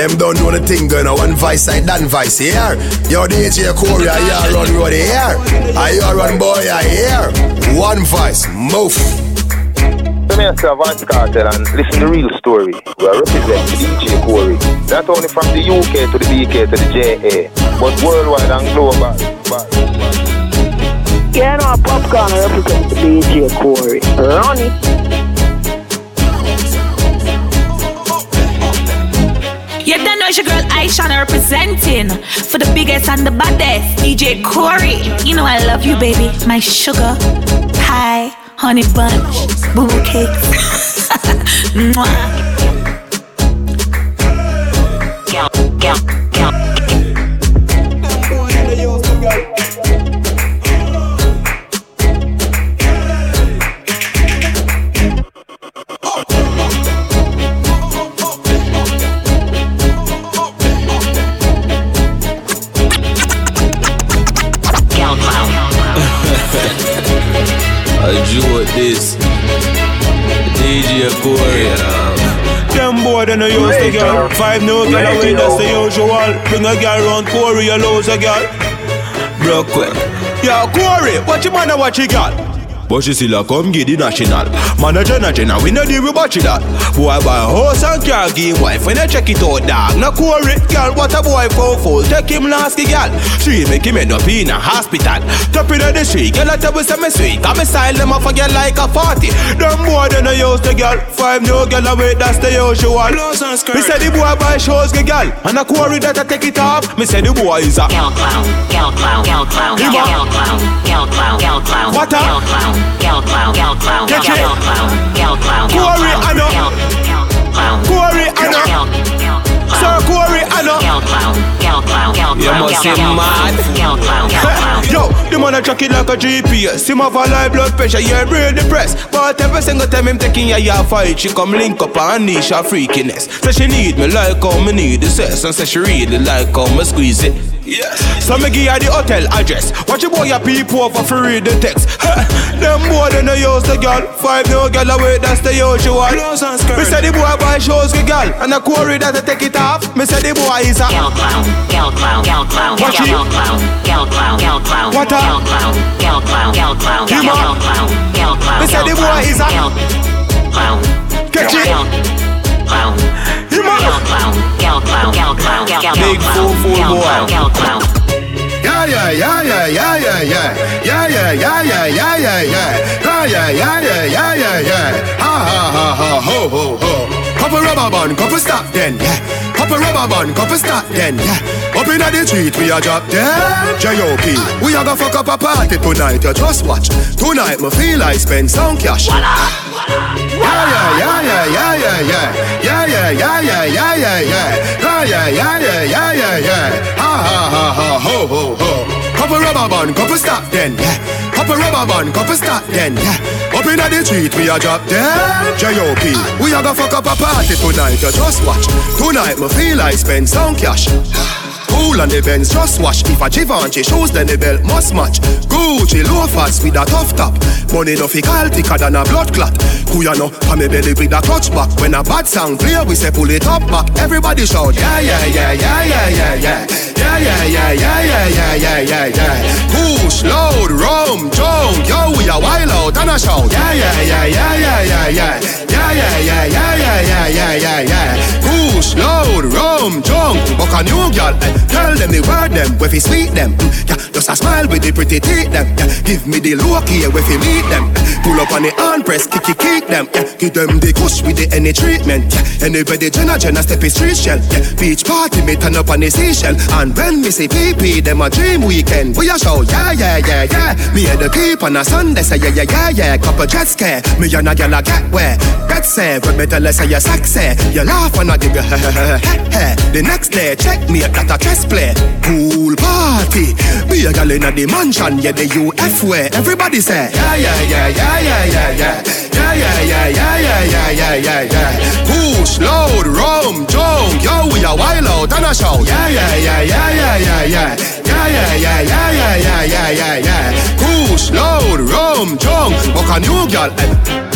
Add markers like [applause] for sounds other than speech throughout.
DJ Corey. Them don't know the thing going on. One vice side, Dan vice here. Yo, DJ Corey, I hear run road here. I hear run boy, I hear. One vice, move. Let me ask Vance Cartel and listen to the real story. We are representing DJ Corey. Not only from the UK to the BK to the JA, but worldwide and global. Yeah, no, Popcaan represent the DJ Corey. Ronnie. It's your girl Aisha representing for the biggest and the baddest DJ Corey. You know I love you, baby, my sugar. Hi, honey bunch, boo boo cakes. [laughs] Mwah. Drew this. DJ Corey. Them boy they no use the girl. Five no girl away, that's the usual. Bring a girl round Corey, you lose a girl. Broke quick. Yo, Corey, what you man and what you got? But she still a come get the national. Manager na jenna, we no deal with watch that Boy buy house and car, give wife When I check it out, dog. No Corey, girl, what a boy for fool Take him nasty, girl. She make him end up in a hospital. Top in the street, girl, I tell me say me sweet. Got me style them off a girl like a 40 Them boy, they no use the girl. Five new girl away, that's the usual. Me say the boy buy shows, the girl. And a Corey that I take it off. Me say the boy is a Girl clown, girl clown, girl clown, girl Him a- clown, girl clown, girl clown, What a- girl clown, girl clown, girl clown, girl Catch it. clown, girl clown, girl Corey, clown, I know. girl clown, Corey, I know. girl clown, Sir Corey, I know girl clown, girl clown, girl You clown, must girl clown, mad. girl clown, girl [laughs] clown. Yo, the man a track it like a GPS Him have a high blood pressure, yeah, real depressed But every single time him taking ya ya fight She come link up and niche her freakiness Say she need me like how me need the sex And say she really like how me squeeze it Yes. So me give her the hotel address Watch your boy your people over for read the text [laughs] Them boy they no use the girl Five no girl away, that's the usual Me say the boy buy shows the girl And a quarry that I take it off Me say the boy is a Girl clown, girl clown, girl clown, Watch it. girl clown, girl clown, girl clown, What a- girl clown, girl clown, girl clown, Him a- girl clown, girl clown. Me say the girl boy clown, is a- girl clown, Catch it. girl clown, Him a- girl clown, girl clown, girl clown, girl Big fool, fool boy. clown, girl clown. Yeah, yeah, yeah, yeah, yeah, yeah, yeah. Yeah, yeah, yeah, yeah, yeah, yeah, yeah. Yeah, yeah, yeah, yeah, yeah, yeah, yeah. Ha, ha, ha, ha, ho, ho, ho. Couple rubber band, couple stop then, yeah. Couple rubber band, couple stop then, yeah. Up inna the street, we a drop dead. J.O.P. We a go fuck up a party tonight, you just watch. Tonight, me feel I spend some cash. Yeah, yeah, yeah, yeah, yeah, yeah, yeah. Yeah, yeah, yeah, yeah, yeah, yeah, yeah. Yeah, yeah, yeah, yeah, yeah, yeah, yeah. Ha, ha, ha, ha, ho, ho, ho. Couple rubber band, couple stop then, yeah. Couple rubber band, couple stop then, yeah. Up inna the street, we a drop dead. J.O.P. We a go fuck up a party tonight, you just watch. Tonight, me feel I spend some cash. [sighs] Cool on the Benz, just watch If a Givenchy shoes, then the belt must match Gucci loafers with a tough top Money no fi call thicker than a blood clot Kuya no, pa me belly with a clutch back When a bad sound play, we say pull it up back Everybody shout, yeah, yeah, yeah, yeah, yeah, yeah, yeah Yeah, yeah, yeah, yeah, yeah, yeah, yeah, yeah, yeah Push, load, rum, junk Yo, we a wild out and a shout Yeah, yeah, yeah, yeah, yeah, yeah, yeah Yeah, yeah, yeah, yeah, yeah, yeah, yeah, yeah, yeah Push, load, rum, junk Buck a new girl, eh, Tell them the word them, where fi sweet them mm, Yeah, just a smile with the pretty teeth them yeah, Give me the look here, where fi meet them. Pull up on the hand press, kick it, kick them yeah, Give them the kush with the any treatment yeah, Anybody Jenna Jenna step is street shell yeah, Beach party, me turn up on the seashell. And when me say PP, them a dream weekend. We a show, yeah, yeah, yeah, yeah. Me and the keep on a Sunday, say yeah, yeah, yeah, yeah. Couple jet scare, me and a girl a get where? Get say, when me tell her say you sexy You laugh and I give you [laughs] [laughs] The next day, check me at a chess play. Pool party. Me a girl inna the mansion, yeah, the UF way Everybody say, yeah, yeah, yeah, yeah, yeah, yeah, yeah Yeah, yeah, yeah, yeah, yeah, yeah, yeah, yeah, yeah Push, load, rum, junk Yo, we a wild out and a shout Yeah, yeah, yeah, yeah, yeah, yeah, yeah Yeah, yeah, yeah, yeah, yeah, yeah, yeah, yeah, yeah Push, load, rum, junk Buck a new girl eh.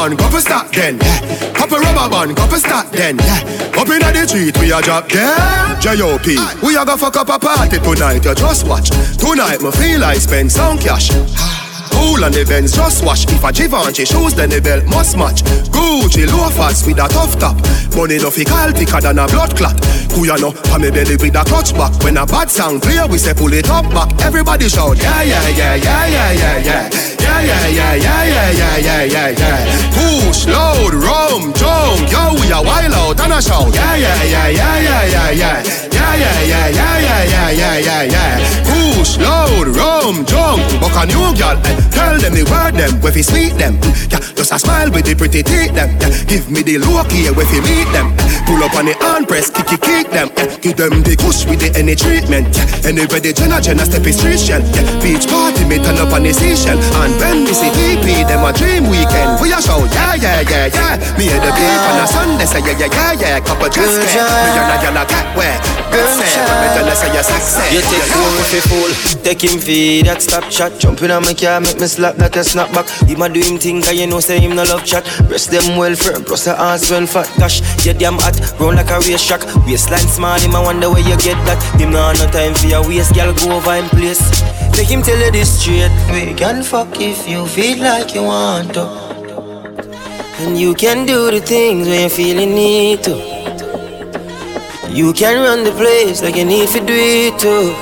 Rubber band, couple stop then. Yeah. Couple rubber band, couple stop then. Yeah. Up inna the street, we a drop dead. J.O.P. We a go fuck up a party tonight. You just watch. Tonight, me feel I spend some cash. Ah. Cool on the Benz, just wash. If a Givenchy shoes, then the belt must match. Gucci loafers with a tough top. Money no fi call thicker than a blood clot. Who ya know? Pa me belly with a clutch back. When a bad sound clear, we say pull it up back. Everybody shout, yeah, yeah, yeah, yeah, yeah, yeah, yeah. Yeah, yeah, yeah, yeah, yeah, yeah, yeah, yeah, yeah. Push, load, rum, jump. Yo, we a wild out and a shout. Yeah, yeah, yeah, yeah, yeah, yeah, yeah. Yeah, yeah, yeah, yeah, yeah, yeah, yeah, yeah, yeah. Push, load, rum, jump. Buck a new girl, eh. Tell them the word them, where fi sweet them. Yeah, just a smile with the pretty teeth them. Yeah, give me the look here, where fi meet them. Pull up on the hand press, kick it, kick them. Eh, Give them the kush with the any treatment. Yeah, the Jenna Jenna step is street shell. Yeah, beach party me turn up on the seashell. And when we see TP, them a dream weekend. We a show, yeah, yeah, yeah, yeah. Me and the beat on a Sunday, say yeah, yeah, yeah, yeah. Couple dress care. Me and a gyal a cat wear. Her sexy. You take fool if you fool. Take him feed that stop chat Jump in on my car make me slap that a snap back Him a do him thing cause you know say him no love chat. Breast them well firm plus the ass well fat. Gosh, you damn hot. Round like a race track. Waistline small him I wonder where you get that. Him no no time for your waist Girl go over him place. Make him tell you this straight. We can fuck if you feel like you want to. And you can do the things when you feeling need to you can run the place like you need to do it too.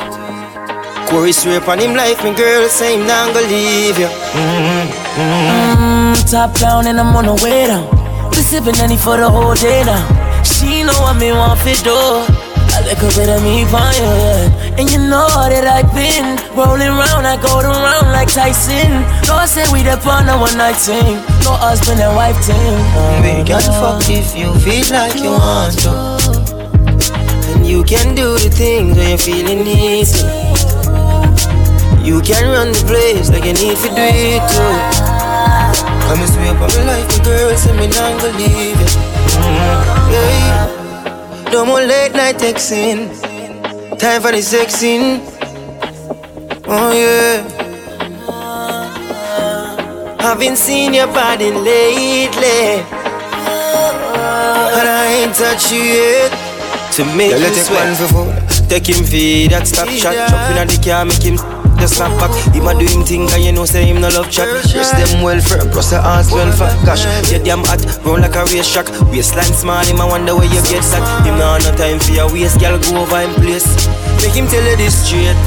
Corey swear on him life, me girl say him not gonna leave you. mm mm top down and I'm on the way down. Been sipping any for the whole day now. She know what me want fit do. A little bit of me for you, yeah. And you know that I've been rolling round, I go around like Tyson. No, I say we the on a one night thing. No husband and wife thing. We can fuck if you feel like you want to. And you can do the things when you're feeling easy. You can run the place like you need to do it too. Come and sweep up my life, my girl, say me not gonna leave you. Mm, yeah. No more late night texting. Time for the sexing. Oh yeah. Haven't seen your body lately. And I ain't touched you yet. To make Yeah, you it sweat. one for food. Take him feed that stop chat. Jump in the car, make him the snap back. Him a do him thing, and you know say him no love chat. Dress them well firm, plus the ass well fat. Gosh, you damn hot, round like a race track. Waistline small, him a wonder where you get that. Him no have no time for your waist, girl go over him place. Make him tell you this straight.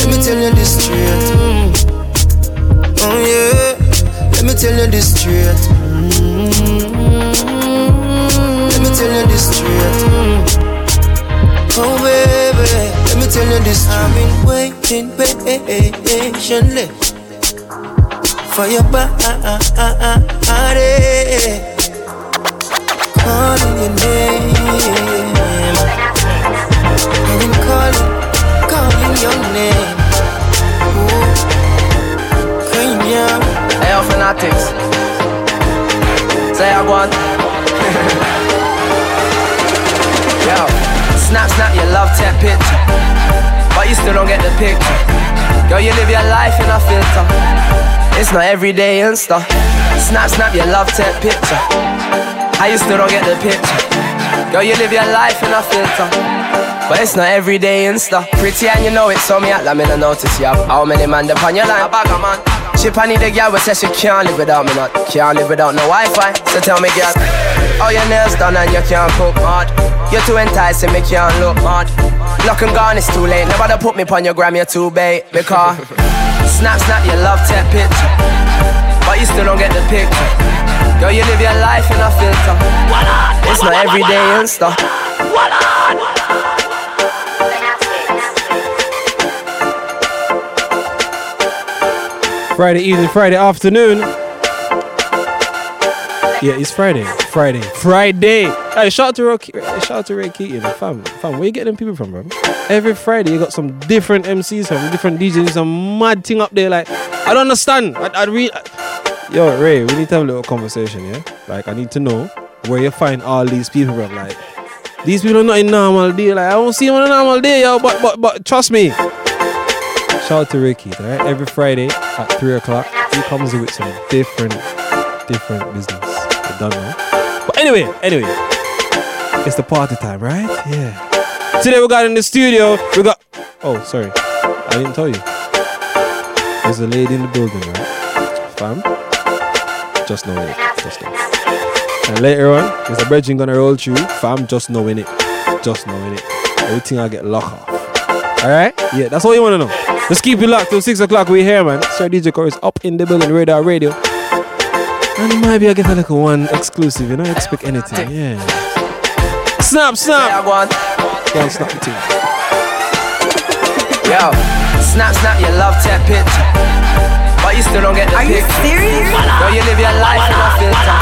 Let me tell you this straight. Oh yeah, let me tell you this straight. Tell you this straight. Mm. Oh baby, let me tell you this. I've been waiting patiently for your body, calling your name. I've been calling, calling your name. Ooh, Kenya. Hey, fanatics. Say I want. Yo, snap, snap your love tap picture. But you still don't get the picture. Girl, you live your life in a filter. It's not everyday Insta. Snap, snap your love tap picture. How you still don't get the picture? Girl, you live your life in a filter. But it's not everyday Insta. Pretty and you know it, so me act like me no notice you have how many man upon your line. Bag man. She I need a girl who says she can't live without me not. Can't live without no Wi-Fi. So tell me, girl, how your nails done and you can't cook hard. You're too enticing, me can't look hard. Lock and gone, it's too late. Never put me on your gram, you're too bait. Because [laughs] snap, snap your love tap picture. But you still don't get the picture. Girl, you live your life in a filter. It's not everyday Insta. Friday evening, Friday afternoon. Yeah, it's Friday. Friday. Friday. Hey, shout out to Ray, shout out to Ray Keaton. Fam, fam, where you getting them people from, bro? Every Friday you got some different MCs from different DJs, some mad thing up there. Like, I don't understand. I, I read. Yo, Ray, we need to have a little conversation, yeah? Like, I need to know where you find all these people, bro. Like, these people are not in normal day. Like, I don't see them on a normal day, yo. But, but, but, trust me. Shout out to Ricky, alright? Every Friday at 3 o'clock, he comes with some different, different business. Don't know. But anyway, anyway, it's the party time, right? Yeah. Today we got in the studio, we got. Oh, sorry. I didn't tell you. There's a lady in the building, right? Fam. Just knowing it. Just know. It. And later on, there's a bridging gonna roll through. Fam, just knowing it. Just knowing it. Everything I get locked off. Alright? Yeah, that's all you wanna know. Let's keep it locked till 6 o'clock. We're here, man. Sir DJ Core is up in the building, Radar Radio. And maybe I get a little one exclusive, you know, expect anything. Yeah. Snap, snap. Can't snap the team. Yo, snap, snap your love tap picture. But you still don't get the Are you picture. serious? Girl, you live your life in a filter.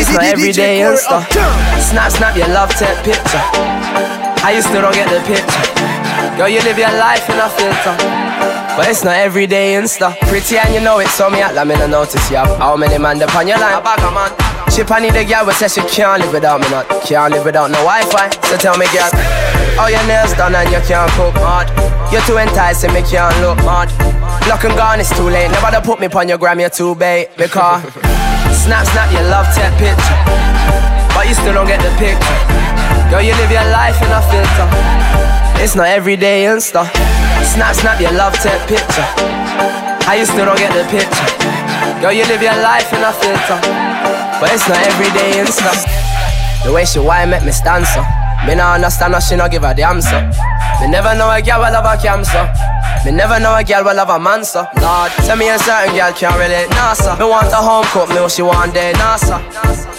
It's not everyday Insta. Snap, snap your love tap picture. I you still don't get the picture. Girl, you live your life in a filter. But it's not everyday Insta. Pretty and you know it, so me at me no notice you have how many man dep on your line. A man. She panny the girl, but says she can't live without me not. Can't live without no Wi-Fi. So tell me, girl, all your nails done and you can't cook hard. You're too enticing, me can't look hard. Lock and gone, it's too late. Never to put me on your gram, you're too bait. Because [laughs] snap, snap your love tap picture. But you still don't get the picture. Girl, you live your life in a filter. It's not everyday Insta. Snap, snap your love tap picture. How you still don't get the picture? Girl, you live your life in a filter. But it's not everyday Insta. The way she whine make me stand so. Me nah understand how she no give a damn so. Me never know a girl will love a cancer. Me never know a girl will love a man so. Lord, tell me a certain girl can't relate, nah sir. Me want a home cook meal, she want day, nah sir.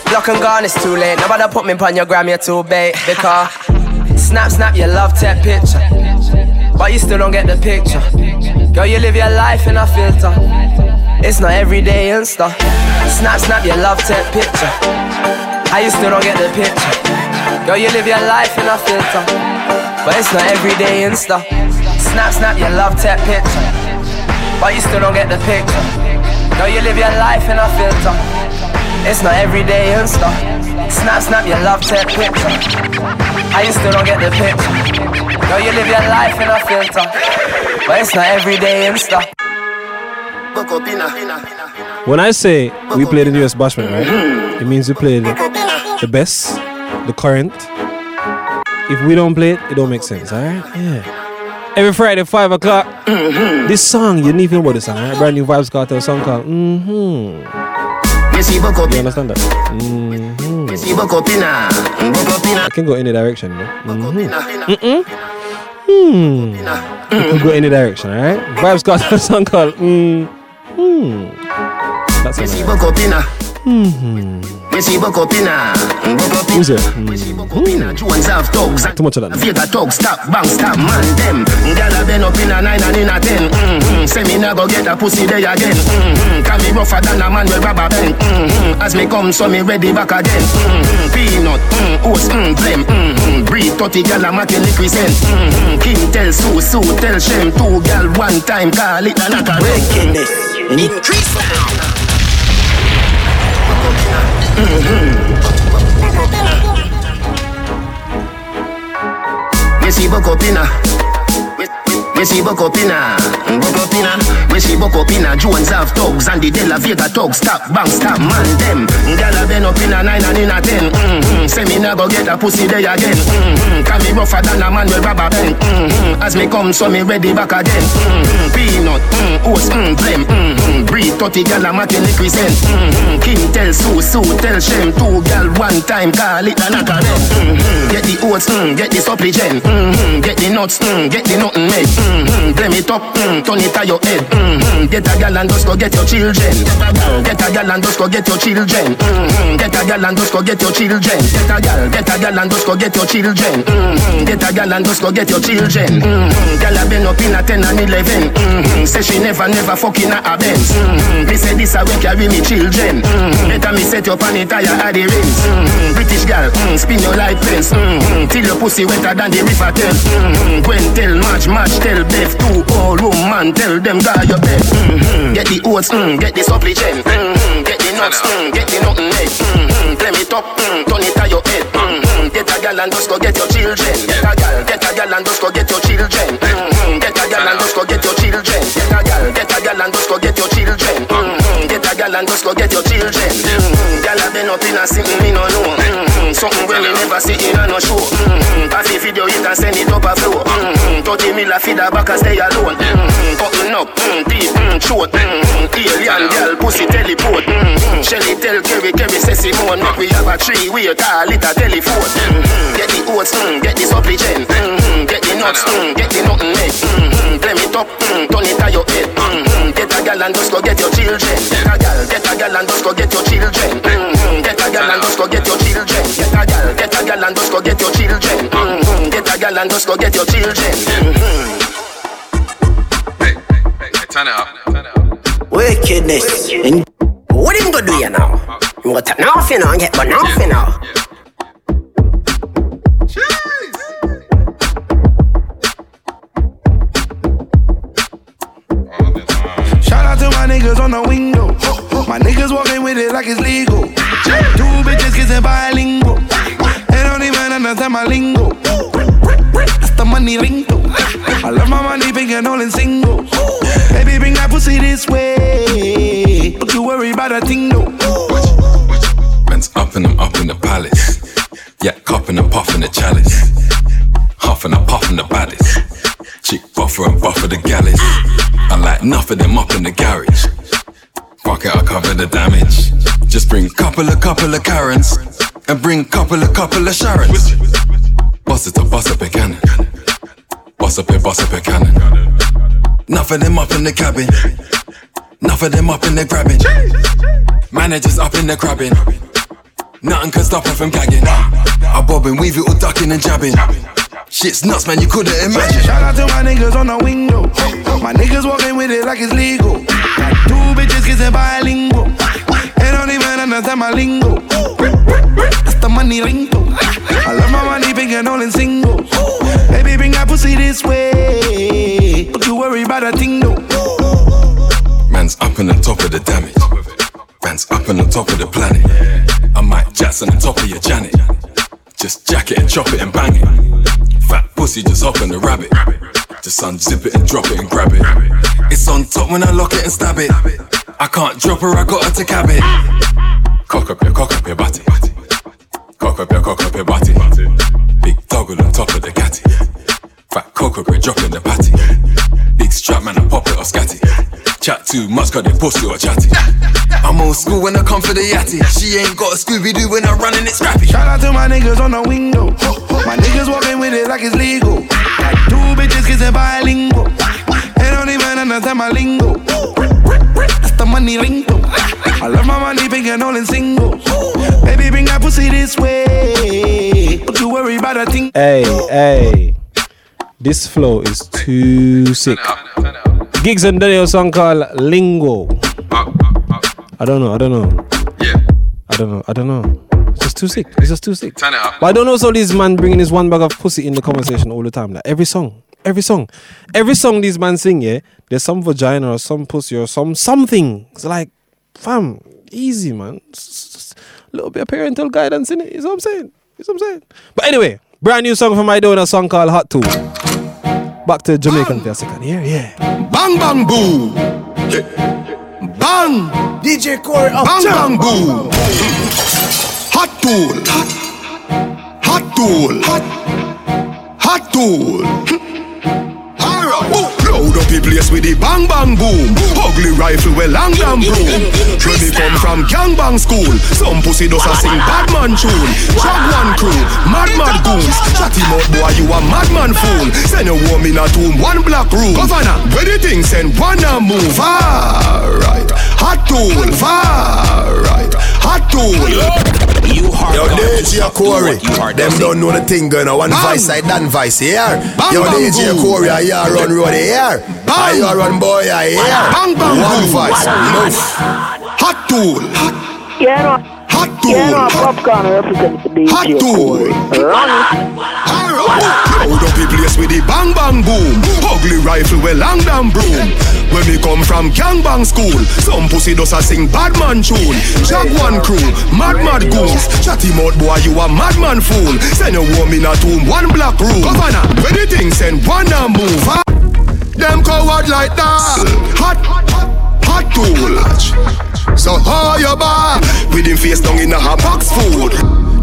Block and gone, it's too late. Nobody put me on your gram, you're too bait. Because [laughs] snap, snap your love tap picture. But you still don't get the picture. Girl, you live your life in a filter. It's not everyday Insta. Snap, snap your love tap picture. I you still don't get the picture. Girl, you live your life in a filter. But it's not everyday Insta. Snap, snap your love tap picture. But you still don't get the picture. Girl, you live your life in a filter. It's not everyday Insta. Snap, snap your love tap picture. I you still don't get the picture. Girl, you live your life in a filter. But it's not everyday Insta. When I say we played the newest Bashment, right? It means we played the best, the current. If we don't play it, it don't make sense, alright? Yeah. Every Friday, 5 o'clock. This song, you didn't even know about this song, alright? Brand new Vybz Kartel song called Mm-hmm. You understand that? Mm-hmm. I can go any direction, bro. Mm-hmm. Hmm. It can go any direction, alright? Vybz Kartel song called Mm-hmm. That's it. Mm-hmm. Who's it? Mm-hmm. Too much of that. Vega talk, stop, bang, stop, man, them. Gyal a been up in a nine and in a ten. Mm-hmm. Say me nah go get a pussy day again. Mm-hmm. Can me rougher than a man with rubber band. Mm-hmm. As me come, so me ready back again. Mm-hmm. Peanut, mm, oats, mm, blem. Mm-hmm. Breed 30 gyal a make lick resent. Mm-hmm. King tell Sue, Sue tell Shem. Two gyal one time, call it a knock a wickedness. Increase now. Missy Bocopina. We see buck up. We see buck up inna. We see buck up inna. Jones have thugs and the De La Vega thugs. Stop, bang, stop, man them. Gyal a been up inna nine and inna ten. Mm-hmm. Say me nah go get a pussy day again. Mm-hmm. Can me rougher than a man with rubber band. Mm-hmm. As me come, so me ready back again. Mm-hmm. Peanut, mm, oats, mm, blem. Mm-hmm. Breed 30 gyal a make lick resent. Mm-hmm. King tell Sue, Sue tell Shem. Two gyal one time, call it a knock a mm-hmm. Get the oats, mm, get the supplement. Mm-hmm. Get the nuts, mm, get the nothing made. Mm-hmm. Blem it up, mm, turn it to your head. Mm-hmm. Get a gal and just go get your children. Get a gal and just go get your children. Mm-hmm. Get a gal and just go get your children. Get a gal, get a gal and just go get your children. Mm-hmm. Get a gal and just go get your children. Mm-hmm. Gal a been up in a 10 and 11. Mm-hmm. Say she never, never fucking a Benz. Mm-hmm. Me say this a way carry me children. Mm-hmm. Better me set up on it tire at the rings. Mm-hmm. British gal, mm, spin your life fence. Mm-hmm. Till your pussy wetter than the river Thames. Mm-hmm. Gwen tell March, March tell Beth. Two old woman tell them guy your bed. Mm-hmm. Get the oats, mm, get the supplement. Mm-hmm. Get the nuts, mm, get the nothing made. Mm-hmm. Play me top, mm, turn it to your head. Mm-hmm. Get a gal and just go get your children. Get a gal, get a gal and just go get your children. Mm-hmm. Get a gal and just go get your children. Get a gal, get a gal and just go get your children. Mm-hmm. Get a gal and just go get your children. Mm-hmm. Gal have been up in a sitting, me no know. Mm-hmm. Something when me never see in a no show. Mm-hmm. Pass the video, it and send it up a flow. Mm-hmm. 30 mil a feed a back and stay alone. Mm-hmm. Cutting up, mm, deep, mm, short. Mm-hmm. Alien gal, pussy teleport. Mm-hmm. Shelly tell Kerry, Kerry say Simone, make we have a tree, we a call it a telephone. Mm-hmm. Get the oats, mm, get the supplicant. Mm-hmm. Get the nuts, mm, get the nothing neck. Mm-hmm. Blame it up, mm, turn it on your head. Mm-hmm. Get a gal and just go get your children. Get a gal, get a gal and just go get your children. Mm-hmm. Get a gal and just go get your children. Get a gal, get a gal and just go get your children. Mm-hmm. Get a gal and just go get your children. Mm-hmm. Turn it up. Wickedness. And what him gonna do you now? Him gonna turn off you now and get burn off you now. Shout out to my niggas on the window. My niggas walking with it like it's legal. Two bitches kissing bilingual. They don't even understand my lingo. That's the money lingo. I love my money big and all in single. Baby, bring that pussy this way. Don't you worry about a thing, no. Man's up and I'm up in the palace. Yeah, cupping and puffing the chalice. Huffing and puffing the baddest. Chick buffer and buffer the galley. I like nothing, them up in the garage. Fuck it, I'll cover the damage. Just bring couple of couple of Karens. And bring couple of couple of Sharons. Bust it up, bust up a cannon. Bust up a, bust up a cannon. Enough of them up in the cabin. Enough of them up in the grabbing. Managers up in the crabbing. Nothing can stop her from gagging. I bob and weave it all ducking and jabbing. Shit's nuts, man, you couldn't imagine. Shout out to my niggas on the window. My niggas walking with it like it's legal. Two bitches kissing bilingual. Don't even understand my lingo. That's the money lingo. I love my money big and all in single. Baby, bring that pussy this way. Don't you worry about a thing, no. Man's up on the top of the damage. Man's up on the top of the planet. I might jazz on the top of your Janet. Just jack it and chop it and bang it. Fat pussy just hop on the rabbit. Just unzip it and drop it and grab it. It's on top when I lock it and stab it. I can't drop her, I got her to cab it. Cock up your, cock up your body. Cock up your, cock up your body. Big doggle on top of the catty. Fat cocoa grey dropping the patty. Big strap man, I pop it or scatty. Chat too much, got the pussy or chatty. I'm old school when I come for the yatty. She ain't got a Scooby Doo when I'm running it scrappy. Shout out to my niggas on the window. My niggas walking with it like it's legal. Two bitches kissing bilingual. They don't even understand my lingo. That's the money lingo. I love my money big and all in single. Baby, bring that pussy this way. Don't you worry about a thing. Hey, hey. This flow is too sick. Giggs and Daniel song called Lingo. I don't know, I don't know. Yeah. I don't know, I don't know. It's just too sick. It's just too sick. Turn it up. But I don't know so these man bringing this one bag of pussy in the conversation all the time. Like every song. Every song. Every song these man sing, yeah, there's some vagina or some pussy or some something. It's like, fam, easy man. Just a little bit of parental guidance in it. You know what I'm saying? You know what I'm saying? But anyway, brand new song from my donor, a song called Hot Tool. Back to Jamaican for a second. Yeah, yeah. Bang bang boom. Yeah. Bang. DJ Corey up Bang bang boom. Hot tool. Hot tool. Hot tool. Load up the place with the bang bang boom. Ugly rifle with long damn broom. When me come from gang bang school, some pussy does a sing bad man tune. Drag one crew, mad mad goons. Chat him up boy, you a madman fool. Send a woman a tomb, one black room. Governor, where the thing send one a move. Alright. Hot tool. Alright. Hot tool. You hard Yo, DJ Corey, them don't know the thing going on. One Bang. vice side, done vice here. Bang, Yo, bang, DJ. Corey, I hear run road here. I hear run boy, I hear. Bang, bang, One boom. vice, enough. Hot tool. Yeah, no. Hot tool. Yeah, no. Popcaan represent the DJ Hot tool. Corey. Run it. Load up the place with the bang bang boom. Ugly rifle with long damn broom. When me come from gang bang school, some pussy does a sing bad man tune. Jag one crew, mad mad goons. Chatty mouth boy, you a madman fool. Send a woman a tomb, one black room. Governor, when the thing send one a move. ah. Them coward like that. Hot, hot tool. So how you bar? With him face down in a hot box food.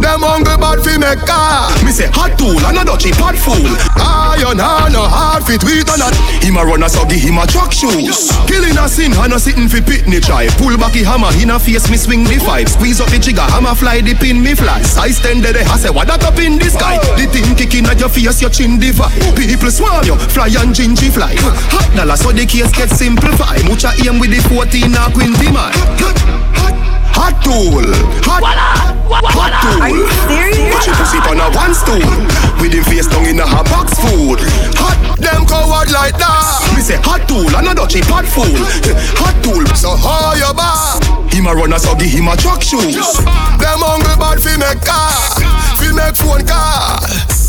Them hungry bad fi make car. Me say hot tool and a dutchy pot fool. Iron no hard fit with or not. Him a runner so give him a truck shoes. Killing a sin and a sitting fi pitney try. Pull back the hammer in a face me swing the five. Squeeze up the trigger hammer fly the pin me fly. Size ten the I say what that up in the sky. The thing kicking at your face your chin diva. People swarm you fly and gingy fly. Hot dollar so the case get simplified. Mucha aim with the 14 or 20 man. Hot tool, hot, tool! hot tool. Are you serious? Put your pussy on a one stool. With him face down in a hot box food. Hot, them coward like that. Me say hot tool, and a dutchy pot fool. [laughs] Hot tool, so how you bar? Him a runner, so give him a truck shoes. Them hungry bad fi make car, fi make phone call.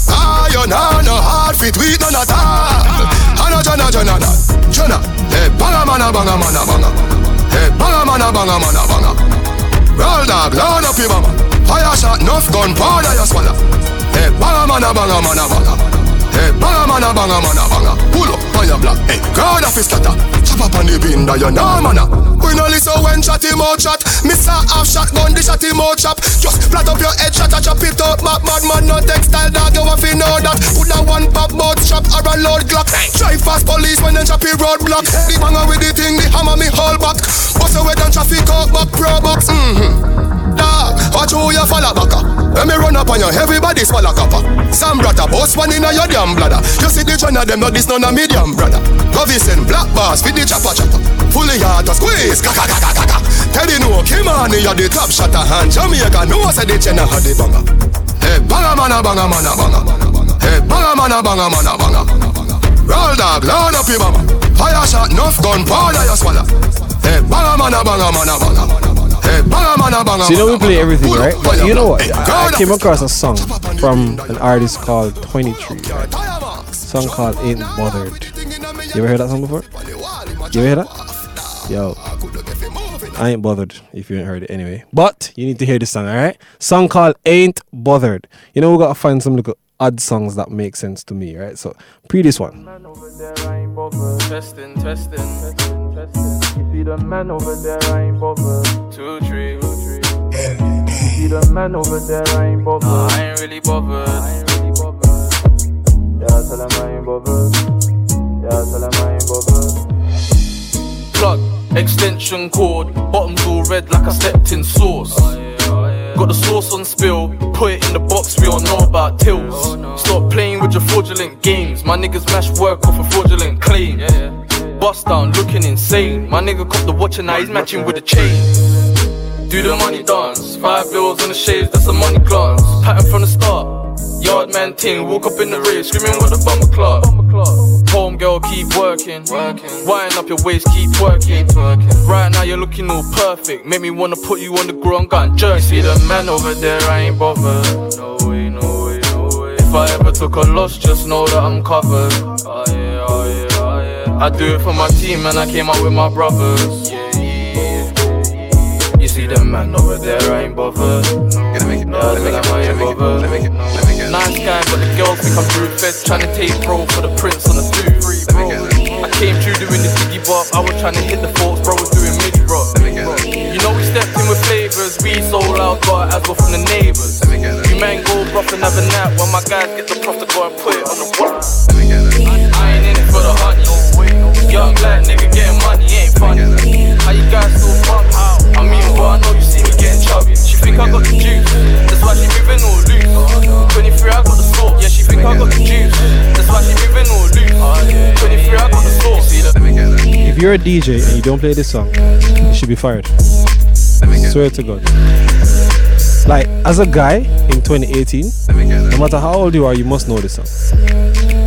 Iron hand no hard fit with none at all. Anna Jana Jana Jana, hey banga mana banga mana banga, hey banga mana banga mana banga. Roll dog, load up your mama. Fire shot, enough gun, powder your swallow. Hey, banga mana banga mana banga. Hey, banga mana banga mana banga. Pull up on your block. Hey, crowd of his scatter. Chop up on the that you know mana. We no listen when chat him out chat. Mister half shot gun, the shot him out chop. Just flat up your head, shot a chop it up. Mad mad man, no textile dog, you have to know that. Put that one pop mouth chop or a load glock. Drive fast police when them chop it roadblock. The banger with the thing, the hammer me hold back. Bust away down traffic out back pro box. Mm-hmm. Dog, watch who you follow back up. When me run up on you, everybody swallow copper. Some brother, boss one in a your damn bladder. You see the China, them not this none a medium brother. Love is in black bars, fit the chopper chopper. Fully hard to squeeze, kaka kaka kaka. Teddy no, Kim on you the top shutter hand. Jamaica know say the China had the banger. Hey, banga mana banga mana banga. Hey, banga mana banga mana banga. Roll dog, load up your mama. Fire shot, enough gun, powder you swallow. Hey, banga mana banga mana banga. Hey, banga mana banga. So you know we play everything, right? But you know what? I came across a song from an artist called 23. Right? Song called Ain't Bothered. You ever heard that song before? You ever heard that? Yo. I ain't bothered if you ain't heard it anyway. But you need to hear this song, alright? Song called Ain't Bothered. You know we gotta find some little odd songs that make sense to me, right? So pre this one. Testing, testing, testing, testing. You see the man over there, I ain't bothered. Two, three, two, three. You see the man over there, I ain't bothered. Nah, I ain't really bothered. I ain't really bothered. Yeah, tell him I ain't bothered. Yeah, tell him I ain't bothered. Plug, extension cord, bottoms all red like I stepped in sauce. Got the sauce on spill, put it in the box, we all know about tills. Stop playing with your fraudulent games, my niggas mash work off a fraudulent claim. Bust down, looking insane. My nigga caught the watch and now he's matching with the chain. Do the money dance, five bills on the shades, that's a money glance. Pattern from the start. Yard man ting, walk up in the rave, screaming with a bummer clock. Home girl, keep working. working. Wind up your waist, keep working. Right now you're looking all perfect. Make me wanna put you on the ground, gun jerk. See the man over there, I ain't bothered. No way, no way, no way. If I ever took a loss, just know that I'm covered. Oh yeah, oh yeah, oh yeah. I do it for my team and I came out with my brothers. Yeah, yeah, yeah. You see the man over there, I ain't bothered. Gonna make it, yeah, make it, I ain't bothered. Let me get, let me get. Nice guy, but the girls think I'm fed. Trying to take bro for the prince on the food. Bro. I came through doing the diggy bop. I was trying to hit the forks, bro was doing midi rock. You know we stepped in with flavors. We so loud, got as well from the neighbors. You man go rough and have a nap while my guys get the prof to go and put it on the wall. I ain't in it for the honey. Young black nigga getting money ain't funny. How you guys still bump? I mean, well, I know you see me getting chubby. She think I got the juice, that's why she moving all. 23, I got the sauce. Yeah, she think I got the juice, that's why she moving all loose. 23, I got the sauce. If you're a DJ and you don't play this song, you should be fired. Swear to God. Like, as a guy in 2018, no matter how old you are, you must know this song.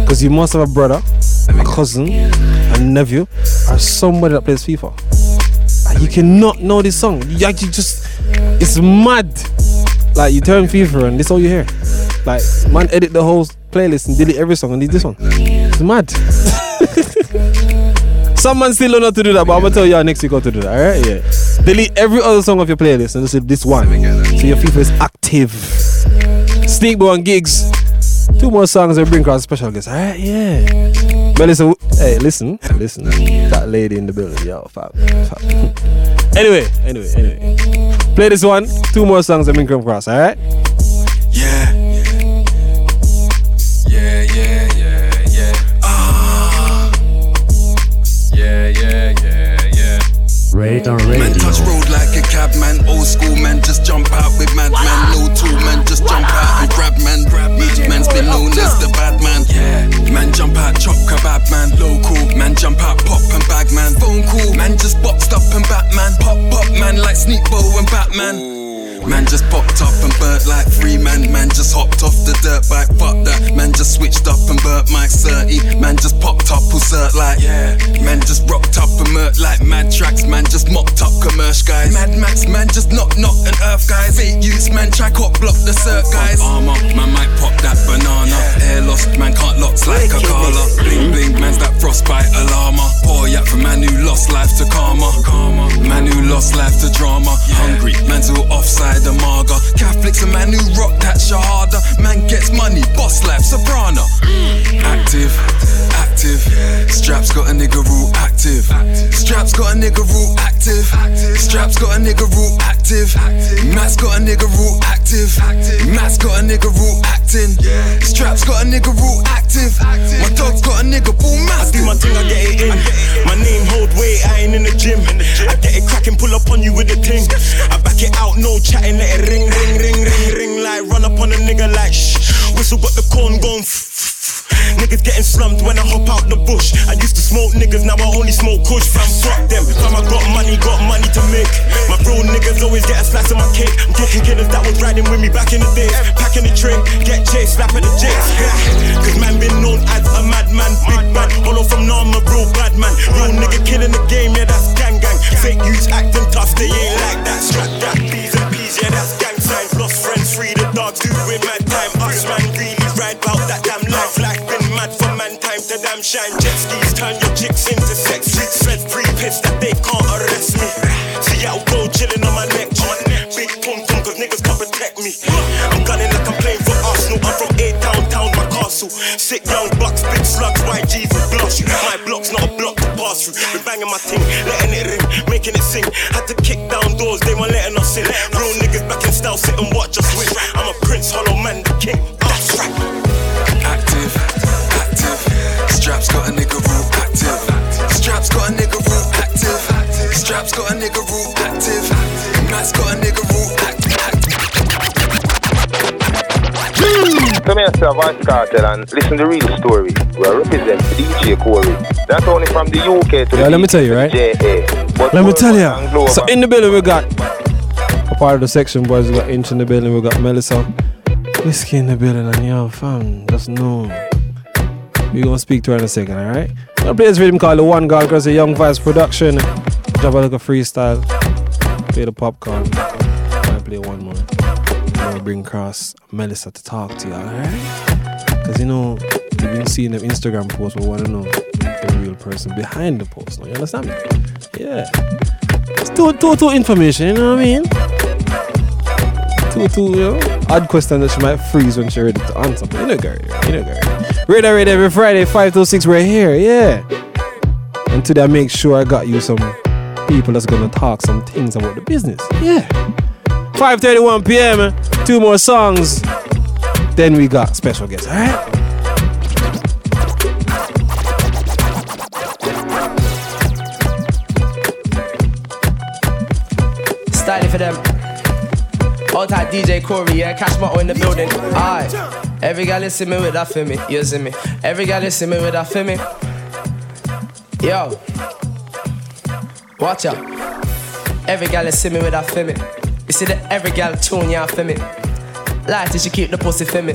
Because you must have a brother, a cousin, a nephew, or somebody that plays FIFA. Like, you cannot know this song. You actually just, it's mad. Like, you turn FIFA and this is all you hear. Like, man, edit the whole playlist and delete every song and leave this one. It's mad. [laughs] Some man still don't know how to do that, but I'm gonna tell you next week how to do that. Alright, yeah. Delete every other song of your playlist and just this one. So your FIFA is active. Sneakbo and Giggs. Two more songs and bring across special guests. Alright, yeah. Melissa, hey, listen, listen. That lady in the building, yo, fab, fab. [laughs] Anyway, anyway, anyway. Play this one. Two more songs and come across, alright? Yeah. Yeah, Radar Man touch road like a cab man, old school man, just jump out with mad man, no tool man, just jump out and grab man, grab man. Man's been known as the bad man. Yeah, man jump out, chop kebab man, local man jump out, pop and bag man, phone call man just boxed up and Batman, pop pop man like Sneakbo and Batman. Man just popped up and burnt like three man. Man just hopped off the dirt bike. Fuck that. Man just switched up and burnt my 30. Man just popped up cert like yeah. Man just rocked up and murked like mad tracks. Man just mopped up commercial guys. Mad Max man just knock knock earth guys. Fake use man try cop block the cert guys. Armor man might pop that banana. Hair lost man can't locks like a Carla. Bling bling man's that frostbite alarma. Poor yak for man who lost life to karma. Karma. Man who lost life to drama. Hungry man's who offside the marga. Catholics a man who rock that shahada. Man gets money, boss life, soprano. Mm. Active, active. Straps got a nigga rule active. Straps got a nigga rule active. Straps got a nigga rule active. Matt's got a nigga rule active. Matt's got a nigga rule acting. Straps got a nigga rule active. My dog's got a nigga bull mask. I do my thing, I get it in. My name hold weight, I ain't in the gym. I get it cracking, pull up on you with the ting. I back it out, no chatting, let it ring, ring, ring, ring, ring. Like run up on a nigga like shh. Whistle got the corn going. Niggas getting slumped when I hop out the bush. I used to smoke niggas, now I only smoke kush. Fam, fuck them. Fam, I got money, got money to make. My bro niggas always get a slice of my cake. I'm talking killers that was riding with me back in the days. Packing the tray, get chased, slap at the jakes. Cause man been known as a madman, big man. Hollow from now, I'm a real bad man. Real nigga killing the game, yeah, that's gang gang. Fake youths acting tough, they ain't like that. Strap that, P's and P's, yeah, that's gang signs. Lost friends, free the dogs, do it mad time to damn shine. Jet skis turn your chicks into sex. Streets fed free piss that they can't arrest me. See out go chilling on my neck, on neck. Big pum pum, cause niggas can't protect me. I'm gunning like I'm playing for Arsenal. I'm from A Town, town, my castle. Sick young bucks, big slugs, YGs and blush. My block's not a block to pass through. Been banging my thing, letting it ring, making it sing. Had to kick down doors, they weren't letting us in. Real niggas back in style, sit and watch us win. I'm a prince, hollow man, Sir, Vybz Kartel, and listen to the real story. We are representing DJ Corey. Not only from the UK to Yeah, the let me tell you, right? JA. Let me tell you. So in the building we got a part of the section boys. We got Inch in the building. We got Melissa, Whiskey in the building, and yo, fam, just know we gonna speak to her in a second, all right? Gonna play this rhythm called the One God because the Young Vice production. Drop a little freestyle. Play the Popcaan. Bring across Melissa to talk to you, all right? Because you know you've been seeing them Instagram posts, but want to know the real person behind the post. Now, you understand me? Yeah. It's too, too information, you know what I mean? Too, you know? Odd question that she might freeze when she's ready to answer. But you know, Gary, you know, Gary. Radar, radar, every Friday, 5 to 6, we're here, yeah. And today I make sure I got you some people that's gonna talk some things about the business. Yeah. 5.31 p.m., eh? two more songs. Then we got special guests, alright? Style it for them. All time DJ Corey, yeah, cash motto in the building. Alright. Every guy listen me with that for me. You see me? Every guy listen me with that for me. Yo. Watch out. Every gal listen me with that for me. You see that every gal tune ya for me. Like she keep the pussy for me.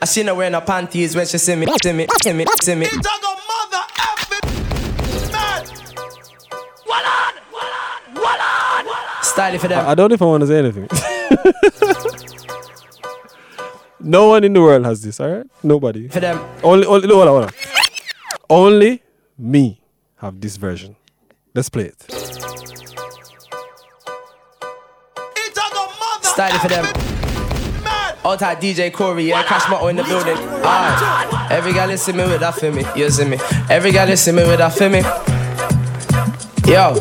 And she not wearing her panties when she see me, see me, see me, see me. Style for them. I, I don't know if I want to say anything. [laughs] no one in the world has this, alright? Nobody. For them. Only, only, no, hold on, hold on. Only me have this version. Let's play it. It for them. All type DJ Corey, yeah, Cash Motto in the building. Alright, every guy listen me with that for me, you see me. Every guy listen me with that for me. Yo,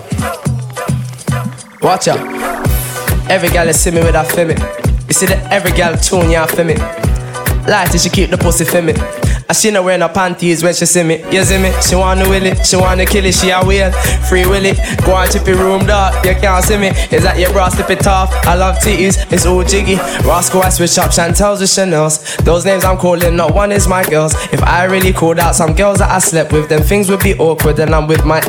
watch out. Every gal listen me with that for me. You see that every gal tune ya for me. Like she keep the pussy for me. And she her wearing her panties when she see me. You see me? She wanna will it, she wanna kill it, she a whale. Free will it, go on chip room dark, you can't see me. Is that your bra slip it off? I love titties, it's all jiggy. Roscoe, I switch up Chantels with Chanel's. Those names I'm calling, not one is my girls. If I really called out some girls that I slept with, then things would be awkward, and I'm with my.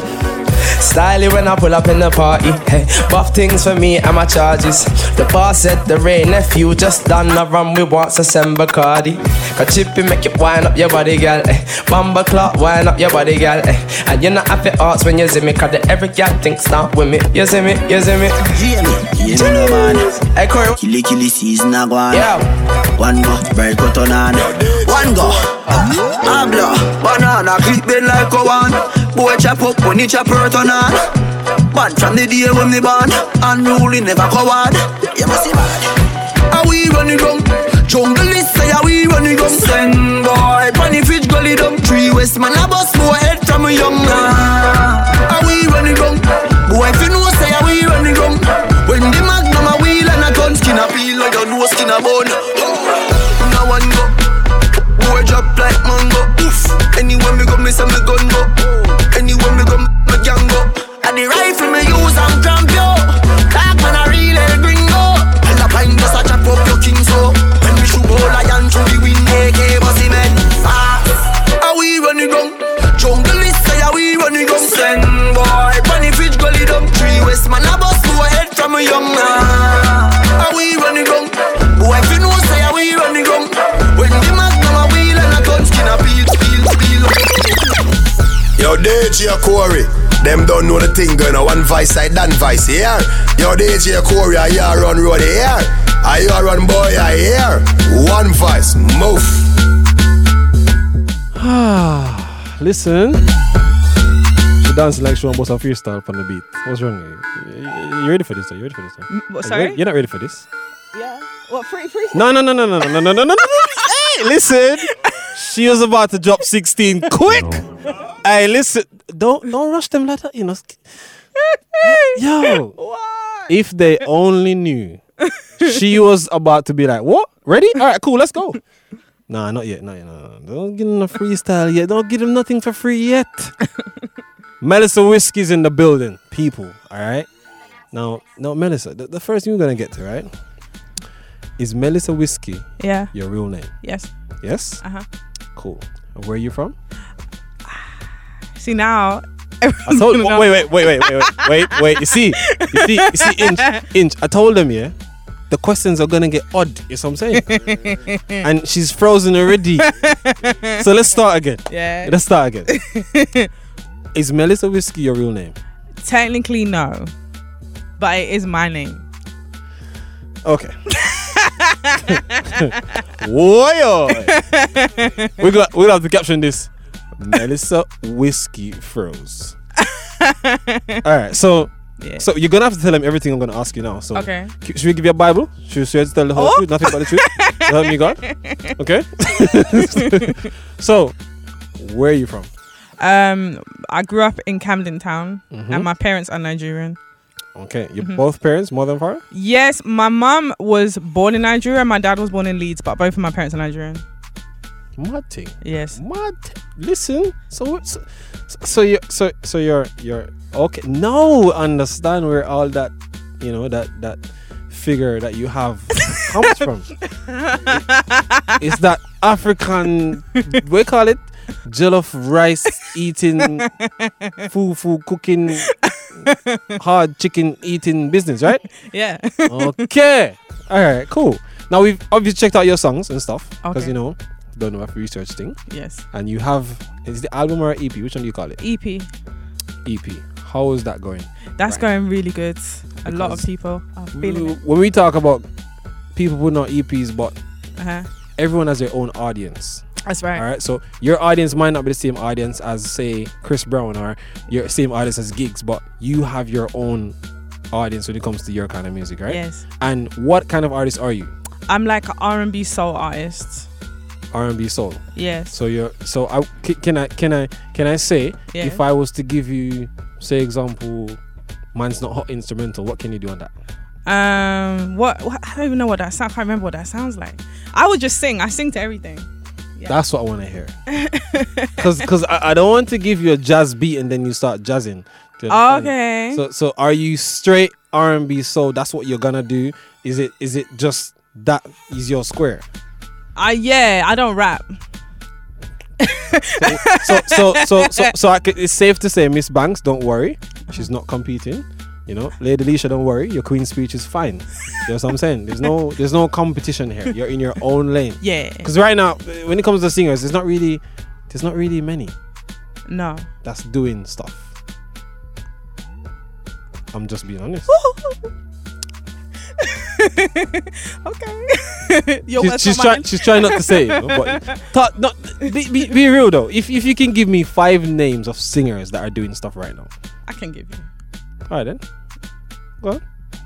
Styling when I pull up in the party. Hey, buff things for me and my charges. The boss said the rain nephew just done a run with once a send Bacardi. Cause chippy make you wind up your body, girl. Eh. Bamba clock, wind up your body, girl. Eh. And you not to ask when you see me, cause the every girl thinks stop with me. You see me, you see me. Hear me, hear me no man. Hey, Corey. Killy killy season a go on. Yeah. One go, break out on on. One go. Habla, banana, clip bend like a one. Boy chop up when he chop hurt on on. Bad from the day when me born. Unruly never coward. You must see bad. How we run it down? Jungle is say how we run it down. Send boy, Funny fish gully down. three west man a bust boy head from a young man. How we run it down? Boy, if you know say how we run it down. When the magnum a wheel and a gun skin a peel like your nose skin a bone. Now one go. Boy drop like mango. Oof. Anywhere me go, me say me go. Thing going on. One vice side, done vice here. Yo, DJ Corey, I hear run road here. I hear run boy, I hear. One vice, move. Ah listen. She dancing like she want to a freestyle on the beat. What's wrong? You, you- you ready for this? Though? You ready for this? Though? Mm, what, Are you sorry? You're not ready for this. Yeah. What free free? No, no, no, no, no, no, no, no, no, no, no. Hey, listen. She was about to drop 16 quick. Hey, listen. Don't don't rush them like that, you know. [laughs] Yo. If they only knew she was about to be like, what? Ready? All right, cool, let's go. Nah, not yet, not yet. No, no, no. Don't give them a freestyle yet. Don't give them nothing for free yet. [laughs] Melissa Whiskey's in the building, people. All right. Now, now, Melissa, the, the first thing we're gonna get to, right? Is Melissa Whiskey Yeah. your real name? Yes. Yes. Uh huh. Cool. Where are you from? See now. I told. Wait, wait, wait, wait, wait, wait, wait, wait. You see, you see, you see, inch, [laughs] inch. I told them, yeah. The questions are gonna get odd. You know what I'm saying? [laughs] and she's frozen already. so let's start again. Yeah. Let's start again. [laughs] Is Melissa Whiskey your real name? Technically no, but it is my name. Okay. Whoa! Oh. we got we have to caption this. Melissa Whiskey froze. All right, so Yeah. so you're gonna have to tell him everything I'm gonna ask you now. So Okay. Should we give you a Bible? Should, I tell the whole Oh. truth, nothing but the truth? Help me God. Okay. [laughs] so, where are you from? Um, I grew up in Camden Town, Mhm. and my parents are Nigerian. Okay, your Mhm. both parents, mother and father. Yes, my mum was born in Nigeria. My dad was born in Leeds, but both of my parents are Nigerian. Mad thing. Yes. Mad. Listen. So so, so you so so you're you're okay. Now understand where all that you know that that figure that you have [laughs] comes from. It's that African you call it? Jollof rice eating, fufu cooking, hard chicken eating business, right? Yeah. okay. All right. Cool. Now we've obviously checked out your songs and stuff because Okay. you know don't know if research thing. Yes. And you have is the album or EP? Which one do you call it? EP. EP. How is that going? That's going really good. A lot of people are feeling it. When we talk about people putting out EPs, but Uh-huh. everyone has their own audience. That's right. All right. So your audience might not be the same audience as say Chris Brown or your same audience as Giggs, but you have your own audience when it comes to your kind of music, right? Yes. And what kind of artist are you? I'm like an R&B soul artist. R&B soul. Yes. So you're so I can I can I can I say Yeah. if I was to give you say example, mine's not hot instrumental. What can you do on that? Um, what, what? I don't even know what that sound. I can't remember what that sounds like. I would just sing. I sing to everything. Yeah. That's what I want to hear. [laughs] Because because I, I don't want to give you a jazz beat and then you start jazzing. You? Okay. So so are you straight R and B soul? That's what you're gonna do. Is it is it just that is your square? I yeah. I don't rap. so so so [laughs] so so I could, it's safe to say Miss Banks, don't worry, she's not competing. You know, Lady Leshurr, don't worry, your queen speech is fine. You know what I'm saying? There's no there's no competition here. You're in your own lane. Yeah. Because right now, when it comes to singers, there's not really there's not really many No. that's doing stuff. I'm just being honest. [laughs] [laughs] okay. [laughs] She's she's trying she's trying not to say it, but [laughs] not, be, be, be real though. If if you can give me five names of singers that are doing stuff right now, I can give you. all right then. Go on.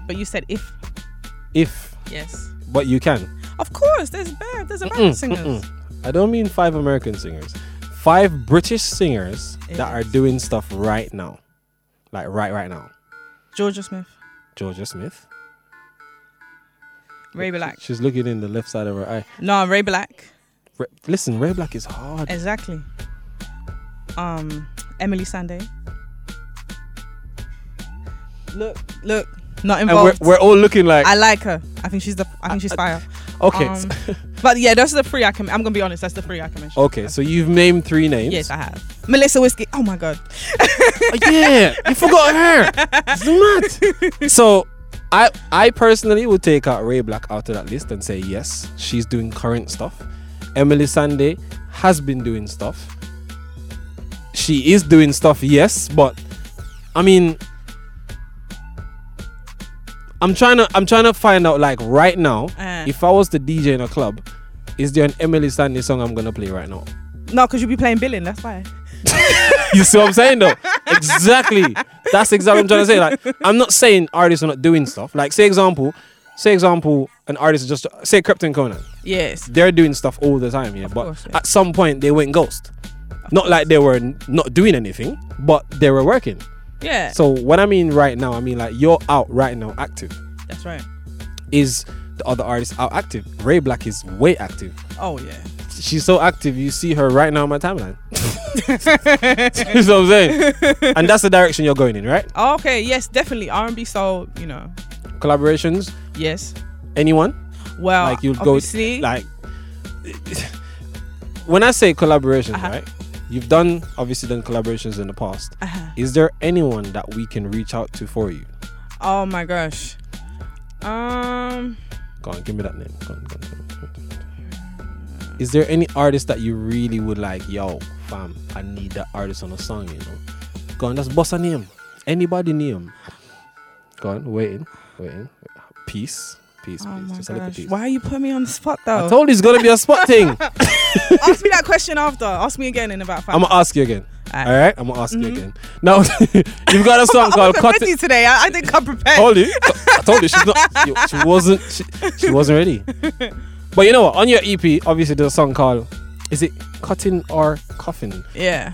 But you said if. If Yes. but you can. Of course. There's bad. There's American singers. mm-mm. I don't mean five American singers. Five British singers that are doing stuff right now. Like right right now. Jorja Smith, Jorja Smith. Ray BLK. She's looking in the left side of her eye. No, Ray BLK. Ray, listen, Ray BLK is hard. Exactly. Um, Emeli Sandé. Look, look, not And we're, involved. we're all looking like I like her. I think she's the. I think she's fire. Okay. Um, [laughs] but yeah, those are the three I can. I'm gonna be honest. That's the three I can mention. Okay, so you've named three names. Yes, I have. Melissa Whiskey. Oh my god. [laughs] yeah, you forgot her. [laughs] It's mad. So I I personally would take out Ray BLK out of that list and say yes, she's doing current stuff. Emeli Sandé has been doing stuff. She is doing stuff, yes, but I mean I'm trying to I'm trying to find out like right now, Uh. if I was the DJ in a club, is there an Emeli Sandé song I'm gonna play right now? No, because you'll be playing billing. That's why. You see what I'm saying though? exactly. That's exactly what I'm trying to say. Like, I'm not saying artists are not doing stuff. Like, say example, say example, an artist is just say Krept and Konan. Yes. They're doing stuff all the time, yeah. but course, at some point they went ghost. Not like they were not doing anything, but they were working. Yeah. So what I mean right now, I mean like you're out right now, active. That's right. Is the other artists are active? Ray BLK is way active. Oh yeah. She's so active, you see her right now on my timeline. [laughs] you know what I'm saying? [laughs] And that's the direction you're going in, right? Okay. Yes, definitely R&B soul. You know. Collaborations? Yes. Anyone? Well, like you'd go obviously- like when I say collaborations, Uh-huh. right? You've done obviously done collaborations in the past. Uh-huh. Is there anyone that we can reach out to for you? Oh my gosh. Um. Go on, give me that name. Go on, go on. Is there any artist that you really would like? Yo, fam, I need that artist on a song. You know, go on, that's boss a name. Anybody name? Go on, waiting, waiting. Peace, peace, Oh peace. my Just a little peace. Why are you putting me on the spot though? I told you it's gonna be a spot thing. [laughs] Ask me that question after. Ask me again in about five. I'm gonna ask you again. Alright. I'm gonna ask you Mhm. again. Now [laughs] you've got a [laughs] song called "Cut." ready today. I, I think I'm prepared. Told you. I [laughs] told you she's not. She, she wasn't. She, she wasn't ready. But you know what? On your EP, obviously there's a song called. Is it cutting or coffin? Yeah.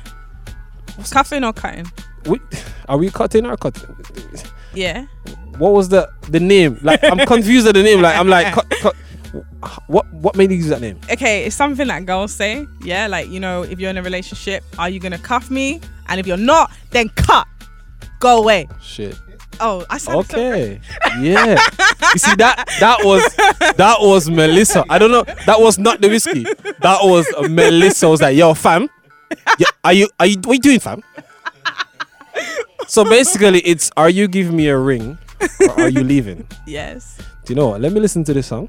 Cuffing or cutting? We, are we cutting or cutting? Yeah. What was the the name? Like I'm confused at the name. Like I'm like cut, cut. What what made you use that name? Okay, it's something that girls say. Yeah, like you know, if you're in a relationship, are you gonna cuff me? And if you're not, then cut. Go away. Shit. Oh, I said Okay. Yeah. You see that that was that was Melissa. I don't know. That was not the whiskey. That was Melissa. Was like, yo, fam. Yeah, are you are you what you doing, fam? So basically, it's are you giving me a ring or are you leaving? Yes. Do you know what? Let me listen to this song.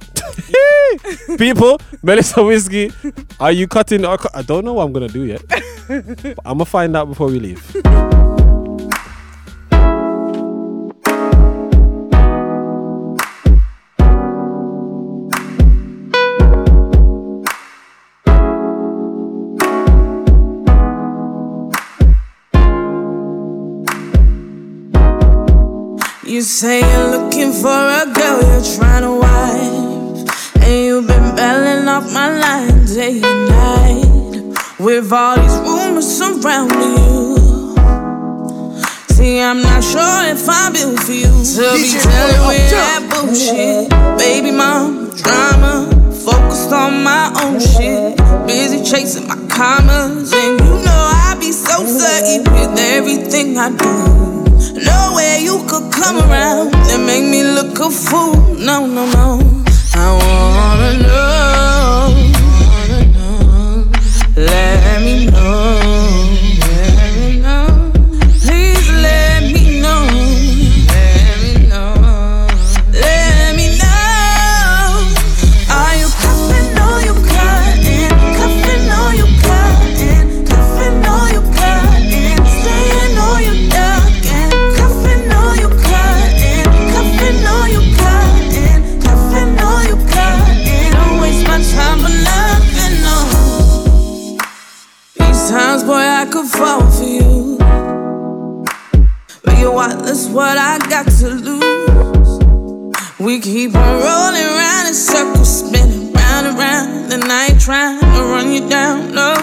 [laughs] People, Melissa Whiskey, are you cutting? I don't know what I'm gonna do yet. [laughs] I'm gonna find out before we leave. Say you're looking for a girl you're trying to wife, and you've been battling off my line day and night with all these rumors surrounding you. See, I'm not sure if I'm built for you to be telling with that bullshit. Baby mom, drama, focused on my own shit. Busy chasing my commas, and you know I be so certain with everything I do. Nowhere you could come around and make me look a fool. No, no, no. I wanna know. Let me know. What? I got to lose. We keep on rolling round in circles, spinning round and round. I ain't trying to run you down, no.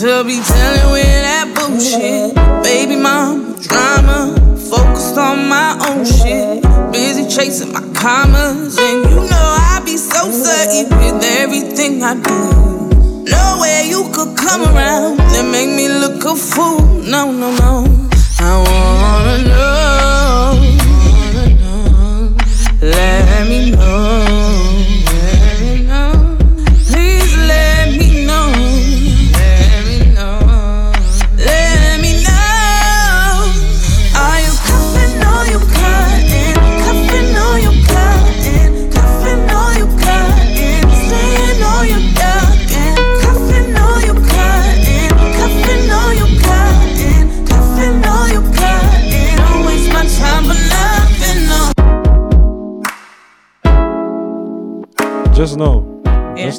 To be telling with that bullshit. Baby mom, drama, focused on my own shit. Busy chasing my commas. And you know I be so certain with everything I do. Nowhere you could come around and make me look a fool. No, no, no. I wanna know.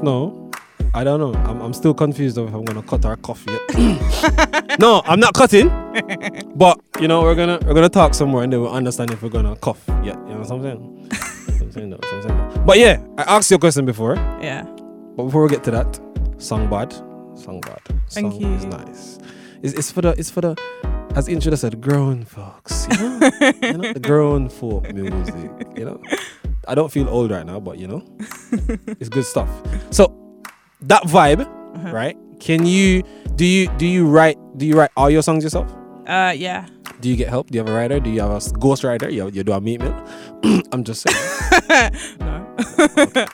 Just know. I don't know. I'm, I'm still confused of if I'm gonna cut our coffee. yet. [laughs] no, I'm not cutting. [laughs] But you know, we're gonna we're gonna talk somewhere and then we'll understand if we're gonna cough. Yeah, you know what I'm saying? I'm saying, though, [laughs] I'm saying. But yeah, I asked you a question before. Yeah. But before we get to that, song bad. Song bad. Thank song you. is nice. It's, it's for the it's for the as the intro said, grown folks. You know? you know? The grown folk music. You know? I don't feel old right now, but you know, it's good stuff. So that vibe, Uh-huh. right? Can you do you do you write do you write all your songs yourself? Uh, yeah. Do you get help? Do you have a writer? Do you have a ghost writer? You, you do a Meek Mill? [clears throat] I'm just saying. [laughs] no.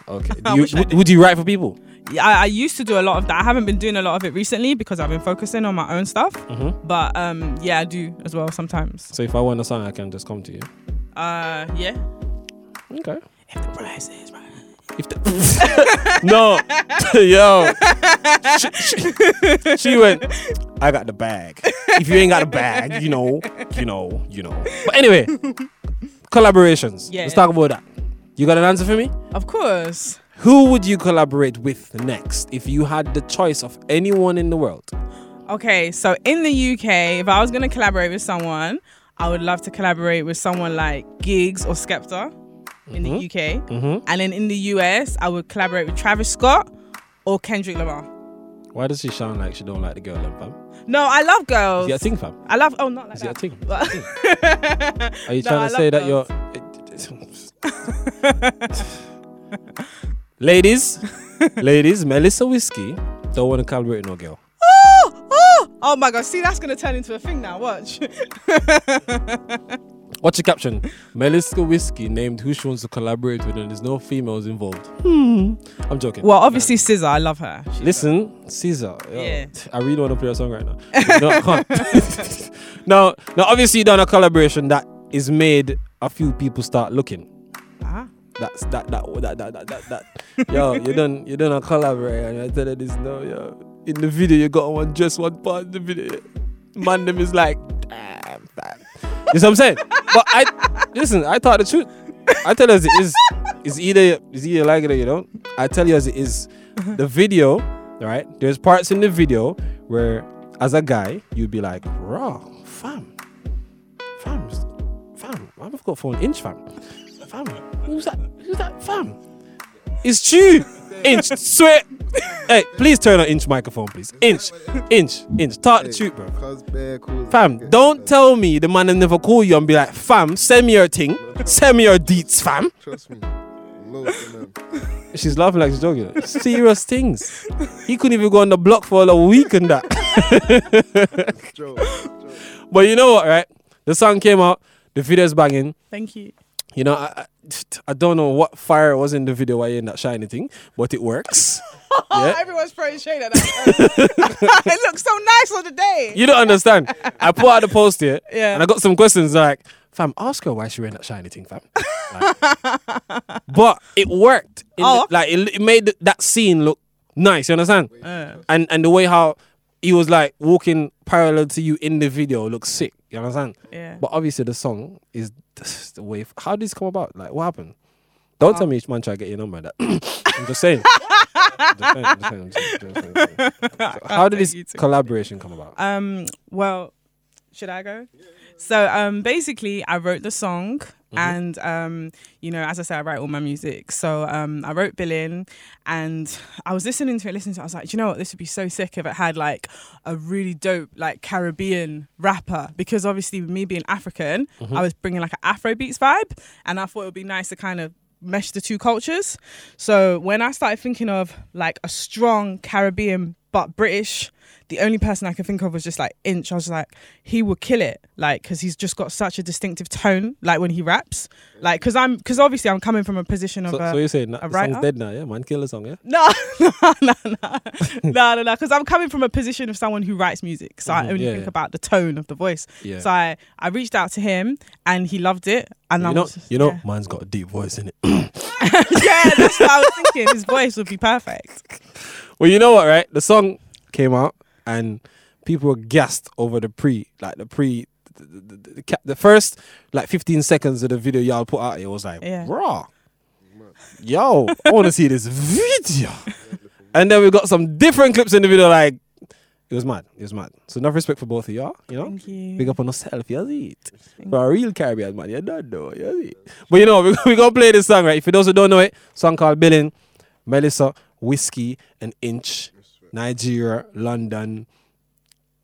Okay. [laughs] Do you, would, would you write for people? Yeah, I, I used to do a lot of that. I haven't been doing a lot of it recently because I've been focusing on my own stuff. Mhm. But um, yeah, I do as well sometimes. So if I want a song, I can just come to you. Uh, yeah. Okay. If the price is right. If the [laughs] no, [laughs] yo, she, she, she went. I got the bag. If you ain't got the bag, you know, you know, you know. But anyway, [laughs] collaborations. Yeah. Let's talk about that. You got an answer for me? Of course. Who would you collaborate with next if you had the choice of anyone in the world? Okay, so in the UK, if I was gonna collaborate with someone, I would love to collaborate with someone like Giggs or Skepta in the UK. Mhm. And then in the US, I would collaborate with Travis Scott or Kendrick Lamar. Why does she sound like she don't like the girl, then, fam? No, I love girls. Is it a thing, fam? I love. Oh, not like Is it a that. [laughs] thing? Are you No, trying to say love that you're. [laughs] ladies, ladies, Melissa Whiskey don't want to collaborate with no girl. oh, oh, oh my god! See, that's gonna turn into a thing now. Watch. [laughs] What's your caption? Melissa Whiskey named who she wants to collaborate with, and there's no females involved. Hmm. I'm joking. well, obviously, SZA. I love her. She's Listen, SZA. yo, Yeah. I really want to play a song right now. no, I can't. now, now, obviously, you done a collaboration that is made a few people start looking. Ah. That's that that that that that that. that. yo, you done you done a collaborate, and I tell you this no, yo. In the video, you got one just one part in the video. Man, them is like, damn, fam. You know what I'm saying? But I listen. I thought the truth. I tell you as it is. It's either it's either like it or you don't. I tell you as it is. The video, right? There's parts in the video where, as a guy, you'd be like, raw, fam, fam, fam. I've got for an inch, fam, fam. Who's that? Who's that, fam? It's true. Inch, swear. hey, please turn on inch microphone, please. Inch, inch, inch. Talk the truth, bro. Fam, don't tell me the man will never call you and be like, fam, send me your thing, send me your deets, fam. Trust me. She's laughing like she's joking. Serious things. He couldn't even go on the block for a week and that. but you know what, right? The song came out, the video's banging. Thank you. You know, I, I, don't know what fire was in the video while you're in that shiny thing, but it works. [laughs] yeah. Everyone's throwing shade at that. [laughs] it looks so nice on the day. You don't understand. I put out the post here, [laughs] Yeah. and I got some questions like, fam, ask her why she wearing that shiny thing, fam. Like, but it worked. It- Oh. Like it, it made that scene look nice. You understand? Uh. And and the way how he was like walking parallel to you in the video looks sick. You understand? Yeah. But obviously the song is just the way. How did this come about? Like what happened? Don't tell me each man try to get your number. That [coughs] I'm just saying. How did this collaboration come about? Um, well, should I go? So um, basically, I wrote the song, Mm-hmm. and um, you know, as I said, I write all my music. So um, I wrote Billin, and I was listening to it, listening to it. I was like, "Do you know what? This would be so sick if it had like a really dope like Caribbean rapper, because obviously with me being African, Mm-hmm. I was bringing like an Afro beats vibe, and I thought it would be nice to kind of mesh the two cultures. So when I started thinking of like a strong Caribbean but British, the only person I could think of was just like Inch. I was like, he would kill it, like because he's just got such a distinctive tone, like when he raps, like because I'm because obviously I'm coming from a position of So, a, so you're saying a writer. song's dead now, yeah? Man, kill the song, yeah? No, [laughs] no, no, no, [laughs] no, no, no. Because I'm coming from a position of someone who writes music, so I Mhm, only yeah, think yeah. about the tone of the voice. Yeah. So I, I reached out to him, and he loved it, and I you know, was, you know, man's got a deep voice in it. [laughs] yeah, that's what I was thinking. His voice would be perfect. well, you know what, right? The song came out and people were gassed over the pre, like the pre, the, the, the, the, first like 15 seconds of the video y'all put out. It was like, Yeah. raw. Yo, I want to see this video. and then we got some different clips in the video. Like, it was mad. It was mad. So enough respect for both of y'all. You know, Thank you. big up on yourself. You see it. For a real Caribbean man, you don't know. You see it. But you know, we [laughs] we gonna play this song right. For those who don't know it, song called Billing, Melissa, Whiskey, and Inch, Nigeria, London,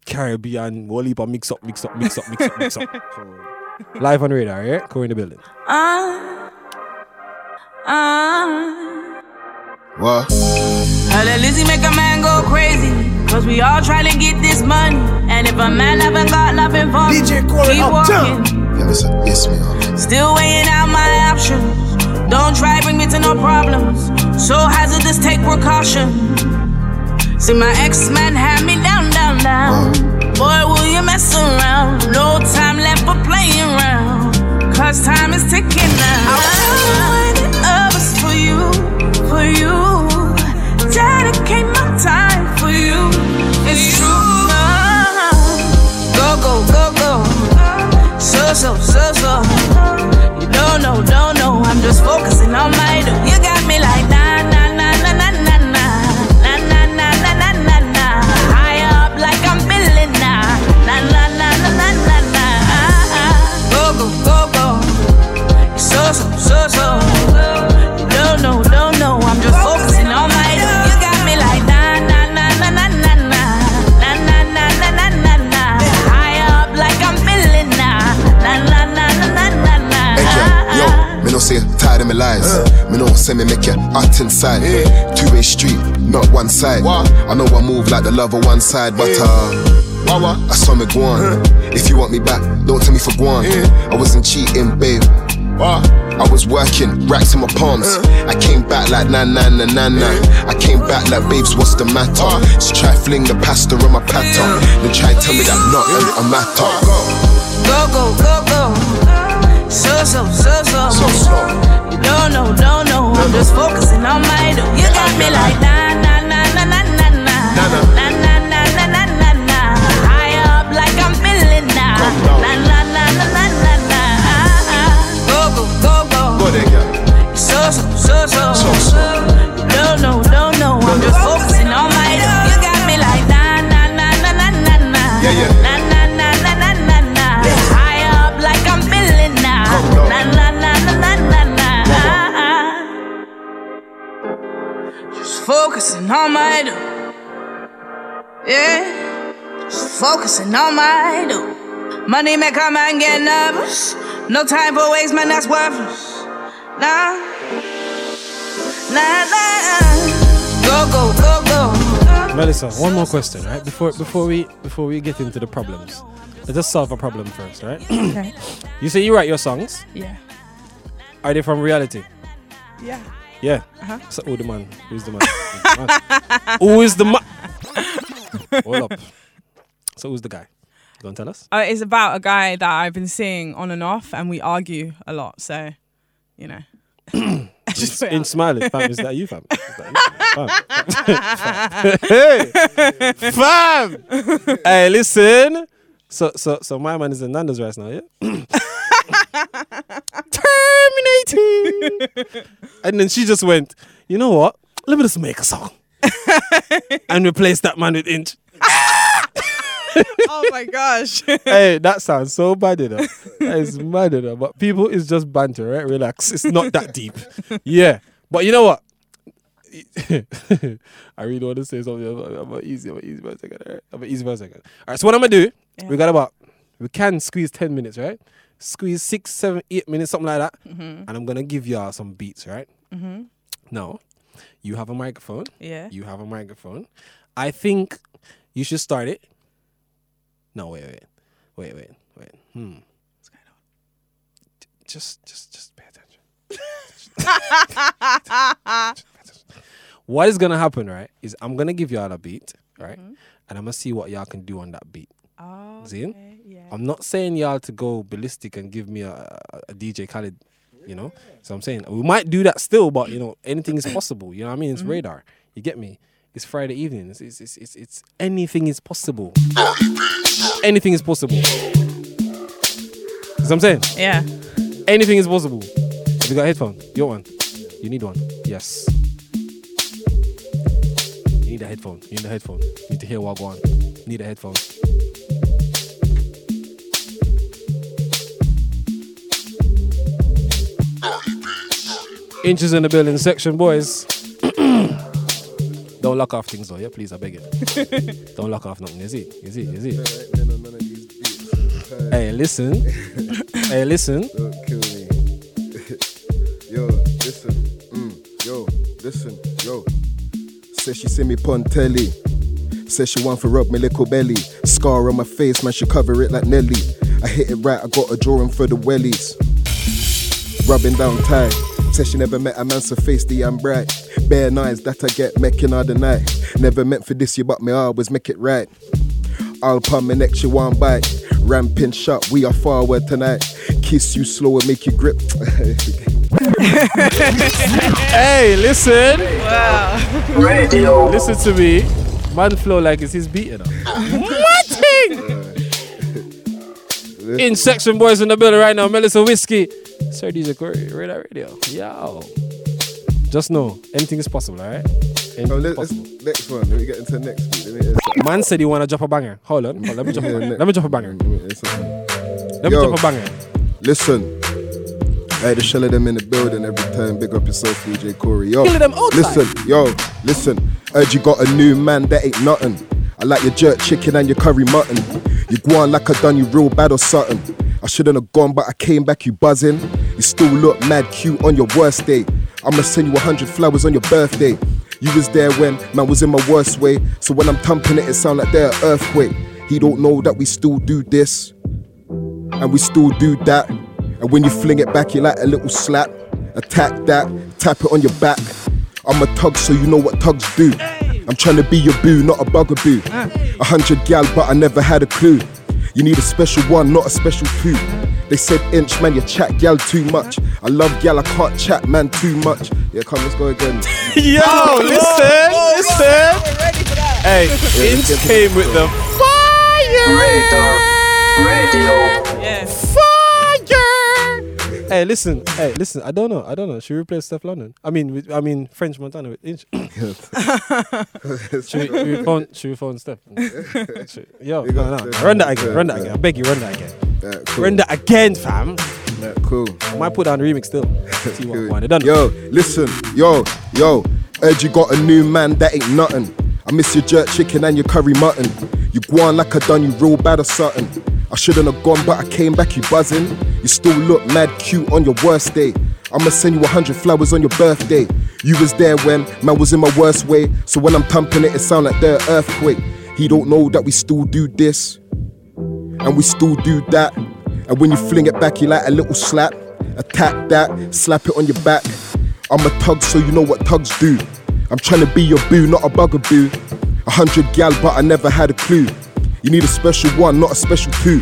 Caribbean, whole heap of mix up, mix up, mix up, mix up, mix up. [laughs] Live on radar, yeah? Go in the building. Ah, ah. What? Her little Lizzie make a man go crazy. Cause we all trying to get this money. And if a man haven't got nothing for me, DJ Corey keep walking. Yeah, listen, yes, me up. Still weighing out my options. Don't try bring me to no problems. So hazardous, take precaution. See my ex-man had me down, down, down. Uh. Boy, will you mess around? No time left for playing around. Cause time is ticking now. I will others for you, for you. Dedicate my time for you. It's true. Go, go, go, go. So, so, so, so. You don't know, don't know. I'm just focusing on my. You got me like na hot inside. Two way street, not one side. I know I move like the love of one side, but uh. I saw me go on. If you want me back, don't tell me for guan. I wasn't cheating, babe. I was working, racks in my palms. I came back like na na na na na. I came back like babes, what's the matter? She try fling the pasta on my platter. Then try tell me that not a, matter. Go, go, go, go. So, so, so, so. Don't know, don't know. I'm just focusing on my do. You got me like na, na, na, na, na, na, na. Na, na, na, na, na, na, na. High up like I'm feeling na. Na, na, na, na, na, na, na. Go, go, go, go. So, so, so, so. You don't know, don't know. I'm just focusing on my do. You got me like na, na, na, na, na, na, na. Yeah, yeah. Focusing on my do. Yeah, just focusing on my do. Money make a man get nervous. No time for waste, man, that's worthless. Nah, nah, nah. Go, go, go, go. Melissa, one more question, right? Before before we before we get into the problems, let's just solve a problem first, right? Okay. [clears throat] you say you write your songs. Yeah. Are they from reality? Yeah. Yeah. Uh-huh. So who the man? Who's the man? Who is the man? [laughs] Hold up. So who's the guy? You gonna tell us? Uh, it's about a guy that I've been seeing on and off, and we argue a lot. So, you know. [clears throat] [laughs] Just In smiling, fam, is that you, fam? Is that you, fam? [laughs] hey, fam. hey, listen. So, so, so my man is in Nando's right now, yeah. Terminating. and then she just went, you know what? Let me just make a song [laughs] and replace that man with Inch. [laughs] oh my gosh. hey, that sounds so bad, know. That is mad, know. But people, it's just banter, right? Relax. It's not that deep. Yeah. But you know what? [laughs] I really want to say something about, about easy, about easy for a second. Right? About easy for a second. All right. So what I'm gonna do? We got about we can squeeze ten minutes, right? Squeeze six, seven, eight minutes, something like that. Mhm. And I'm gonna give y'all some beats, right? Mm-hmm. Now, you have a microphone. Yeah. You have a microphone. I think you should start it. No, wait, wait, wait, wait, wait. Hmm. What's going on? Just, just, just pay attention. [laughs] What is gonna happen, right? Is I'm gonna give y'all a beat, right? And I'm gonna see what y'all can do on that beat. Oh, See? I'm not saying y'all to go ballistic and give me a, a, a DJ Khaled, you know. So I'm saying we might do that still, but you know anything is possible. You know what I mean? It's Mhm. radar. You get me? It's Friday evening. It's it's, it's it's it's anything is possible. anything is possible. See what I'm saying? Yeah. Anything is possible. Have you got a headphone? You want one? You need one? Yes. You need a headphone. You need a headphone. You need to hear what I on. You need a headphone. Inches in the building section, boys. [coughs] Don't lock off things though, yeah, please, I beg you. [laughs] Don't lock off nothing, you see? You see? You see? Hey, listen. [laughs] hey, listen. Don't kill me. [laughs] yo, listen. Mm, yo, listen. Yo. Say she see me pon telly. Say she want to rub my little belly. Scar on my face, man, she cover it like Nelly. I hit it right, I got a drawing for the wellies. Rubbing down tight. Say she never met a man so feisty and um, bright. Bare eyes that I get making all the night. Never meant for this, you but me always make it right. I'll palm my neck, she want bite. Ramping shut, we are forward tonight. Kiss you slow and make you grip. [laughs] hey, listen. Wow. Radio. Listen to me. Man flow like it's his beat, you know. Martin! In section boys in the building right now, Melissa Whiskey. Sir DJ Corey, Radar Radio. Yo. Just know, anything is possible, alright? Anything Oh, is let, possible. let's, next one. Let me get into the next beat. Let me hear something. Man said he wanna drop a banger. Hold on, hold on, let me drop a Yeah, banger. ne- Let me drop a banger. Let me. Let me Yo, drop a banger. Listen. I had to shell of them in the building every time. Big up yourself, DJ Corey. Yo, them listen, yo, listen. Heard you got a new man that ain't nothing. I like your jerk chicken and your curry mutton. You go on like I done you real bad or something. I shouldn't have gone, but I came back, you buzzing. You still look mad cute on your worst day. I'ma send you a hundred flowers on your birthday. You was there when man was in my worst way. So when I'm thumping it, it sound like they're an earthquake. He don't know that we still do this and we still do that. And when you fling it back, you like a little slap. Attack that, tap it on your back. I'm a tug, so you know what tugs do. I'm trying to be your boo, not a bugaboo. A hundred gal, but I never had a clue. You need a special one, not a special two. They said inch, man, you chat gal too much. I love gal, I can't chat man too much. Yeah, come, let's go again. [laughs] Yo, listen, listen. Hey, Yeah, Inch let's get to came with the fire. Yeah. Fire. Hey, listen. Hey, listen. I don't know. I don't know. Should we replace Steflon Don? I mean, with, I mean French Montana with Inch. [laughs] [laughs] should, we, should we phone? Should we phone Steph? Should- Yo, You no, got no. Run that again. Yeah, Run that yeah. again. I beg you, run that again. Yeah, cool. Run that again, fam. Yeah, cool. I might put down the remix still. [laughs] See what Cool. one. Done. Yo, listen, yo, yo. Heard you got a new man, that ain't nothing. I miss your jerk chicken and your curry mutton. You go on like I done you real bad or something. I shouldn't have gone, but I came back, you buzzing. You still look mad cute on your worst day. I'ma send you a hundred flowers on your birthday. You was there when man was in my worst way. So when I'm pumping it, it sound like the earthquake. He don't know that we still do this, and we still do that. And when you fling it back, you like a little slap. Attack that, slap it on your back. I'm a tug, so you know what tugs do. I'm trying to be your boo, not a bugaboo. A hundred gal, but I never had a clue. You need a special one, not a special two.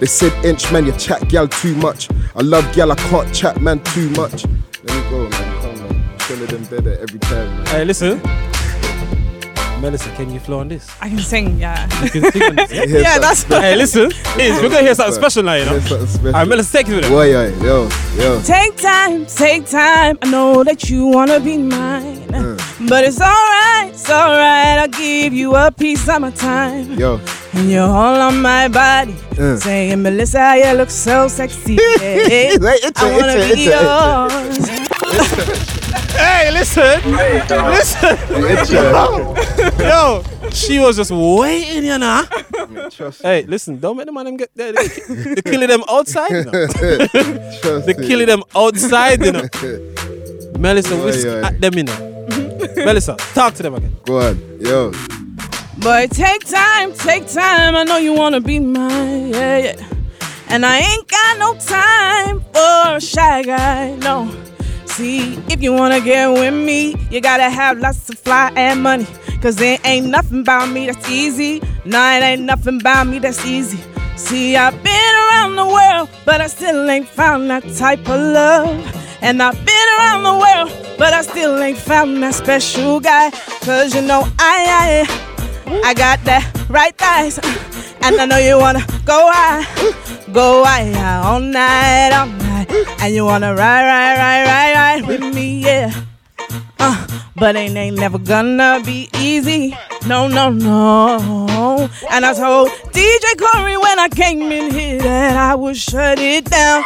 They said inch man, you chat gal too much. I love gal, I can't chat man too much. Let me go, man. Come on, killing them better every time, man. Hey, listen. Melissa, can you flow on this? I can sing, yeah. You can sing on this, yeah? [laughs] yeah, that's Hey, listen, Liz, we're gonna hear something special now, you know. Alright, Melissa, take it with it. Boy, yo, yo, yo. Take time, take time. I know that you wanna be mine. Uh. But it's alright, it's alright. I'll give you a piece of my time. Yo. And you're all on my body. Uh. Saying, Melissa, you look so sexy. [laughs] Yeah. Wait, it's I a- wanna it's a- be it's a- yours. Hey, listen, listen. Yo, she was just waiting, you know. Hey, listen, don't make the man them get there. They, they killing them outside. You know? [laughs] they killing them outside, you know. [laughs] Melissa, Oi, whisk at them, you know. [laughs] Melissa, talk to them again. Go on, yo. But take time, take time. I know you wanna be mine, yeah, yeah. And I ain't got no time for a shy guy, no. See, if you wanna get with me, you gotta have lots of fly and money. Cause there ain't nothing about me that's easy. Nah, it ain't nothing about me that's easy. See, I've been around the world, but I still ain't found that type of love. And I've been around the world, but I still ain't found that special guy. Cause you know, I, I, I got that right thighs. And I know you wanna go high, go high all night, all night. And you wanna ride, ride, ride, ride, ride with me, yeah. Uh, but it ain't never gonna be easy. No, no, no. And I told DJ Corey when I came in here that I would shut it down.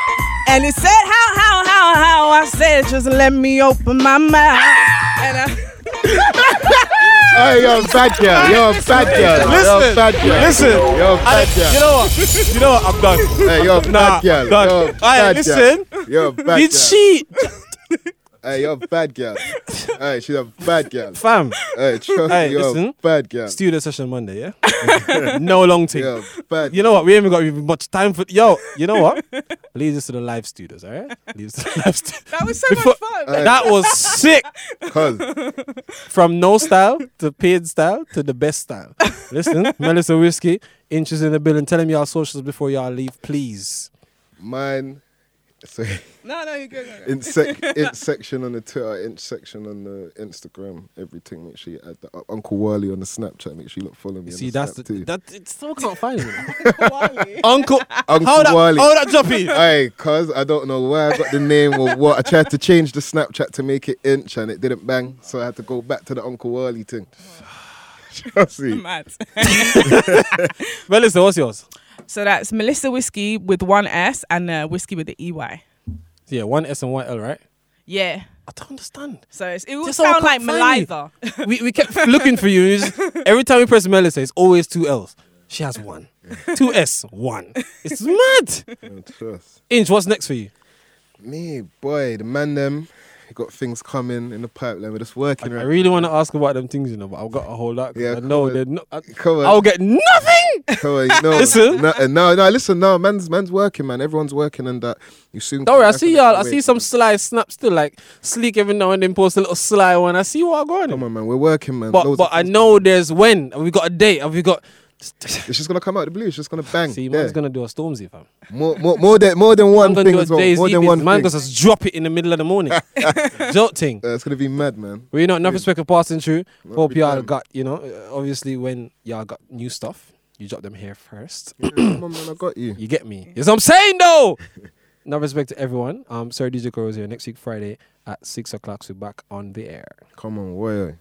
And he said, How, how, how, how? I said, Just let me open my mouth. And I. [laughs] Hey, yo, bad girl. Yo, bad girl. Yo, Listen, bad girl. listen. Yo, I- bad girl. you know what? You know what? I'm done. Hey, yo, Nah, bad girl. done. Yo, Alright, bad listen. girl. Yo, bad Did girl. she? Hey, you're a bad girl. hey, she's a bad girl. Fam. Hey, trust Hey, me, you're listen. a bad girl. Studio session Monday, yeah? [laughs] no long thing. Yeah, bad. You know what? We haven't got even much time for. Yo, you know what? Leave this to the live studios, all right? Leave this to the live studios. That was so much fun. That was sick. Cause From no style to paid style to the best style. Listen, Melissa Whiskey, inches in the building. Tell them y'all socials before y'all leave, please. mine. Sorry. [laughs] No, no, you're good. you're good. In, sec- [laughs] in section on the Twitter, in section on the Instagram, everything. Make sure you add that up. Uh, Uncle Wally on the Snapchat. Make sure you look follow me. on See, the that's the too. that it still can't find it. [laughs] Uncle, Uncle how that, Wally. how that jumpy? Hey, cuz I don't know where I got the name or what. I tried to change the Snapchat to make it inch and it didn't bang, so I had to go back to the Uncle Wally thing. Trust me. Mad. Melissa, what's yours? So that's Melissa Whiskey with one S and uh, Whiskey with the EY. Yeah, one S and one L, right? Yeah. I don't understand. So it's, it would Just sound like can't find you. Melitha. we, we kept looking for you. It's- [laughs] Every time we press Melissa, it's always two L's. She has one. Two S, one. It's mad. Yeah, trust. Inch, what's next for you? Me, boy, the man them you got things coming in the pipeline. We're just working I right really want to ask about them things, you know, but I've got to hold out. Yeah, I know come they're not. I, Come on. I'll get nothing. Come on, know, [laughs] Listen. no, no, no, listen, no, man's man's working, man. Everyone's working, and that you soon. Don't worry, I see y'all. I see some sly snaps still, like sleek every now and then post a little sly one. I see what I'm going on. Come on, man, we're working, man. But Loads but I know there's when. Have we got a date? Have we got? It's just gonna come out the blue. It's just gonna bang. See, man's gonna do a Stormzy, fam. more, more, more than more than one thing as well. Jay-Z More than one Man thing. just drop it in the middle of the morning. [laughs] Joke thing. Uh, it's gonna be mad, man. Well, you know, enough respect for passing through. Hope y'all got, you know, uh, obviously when y'all got new stuff, you drop them here first. Come on, man, I got you. [coughs] You get me? Yes, I'm saying though. [laughs] Enough respect to everyone. Um, sorry, DJ Corey's here next week Friday at six o'clock. So back on the air. Come on, boy.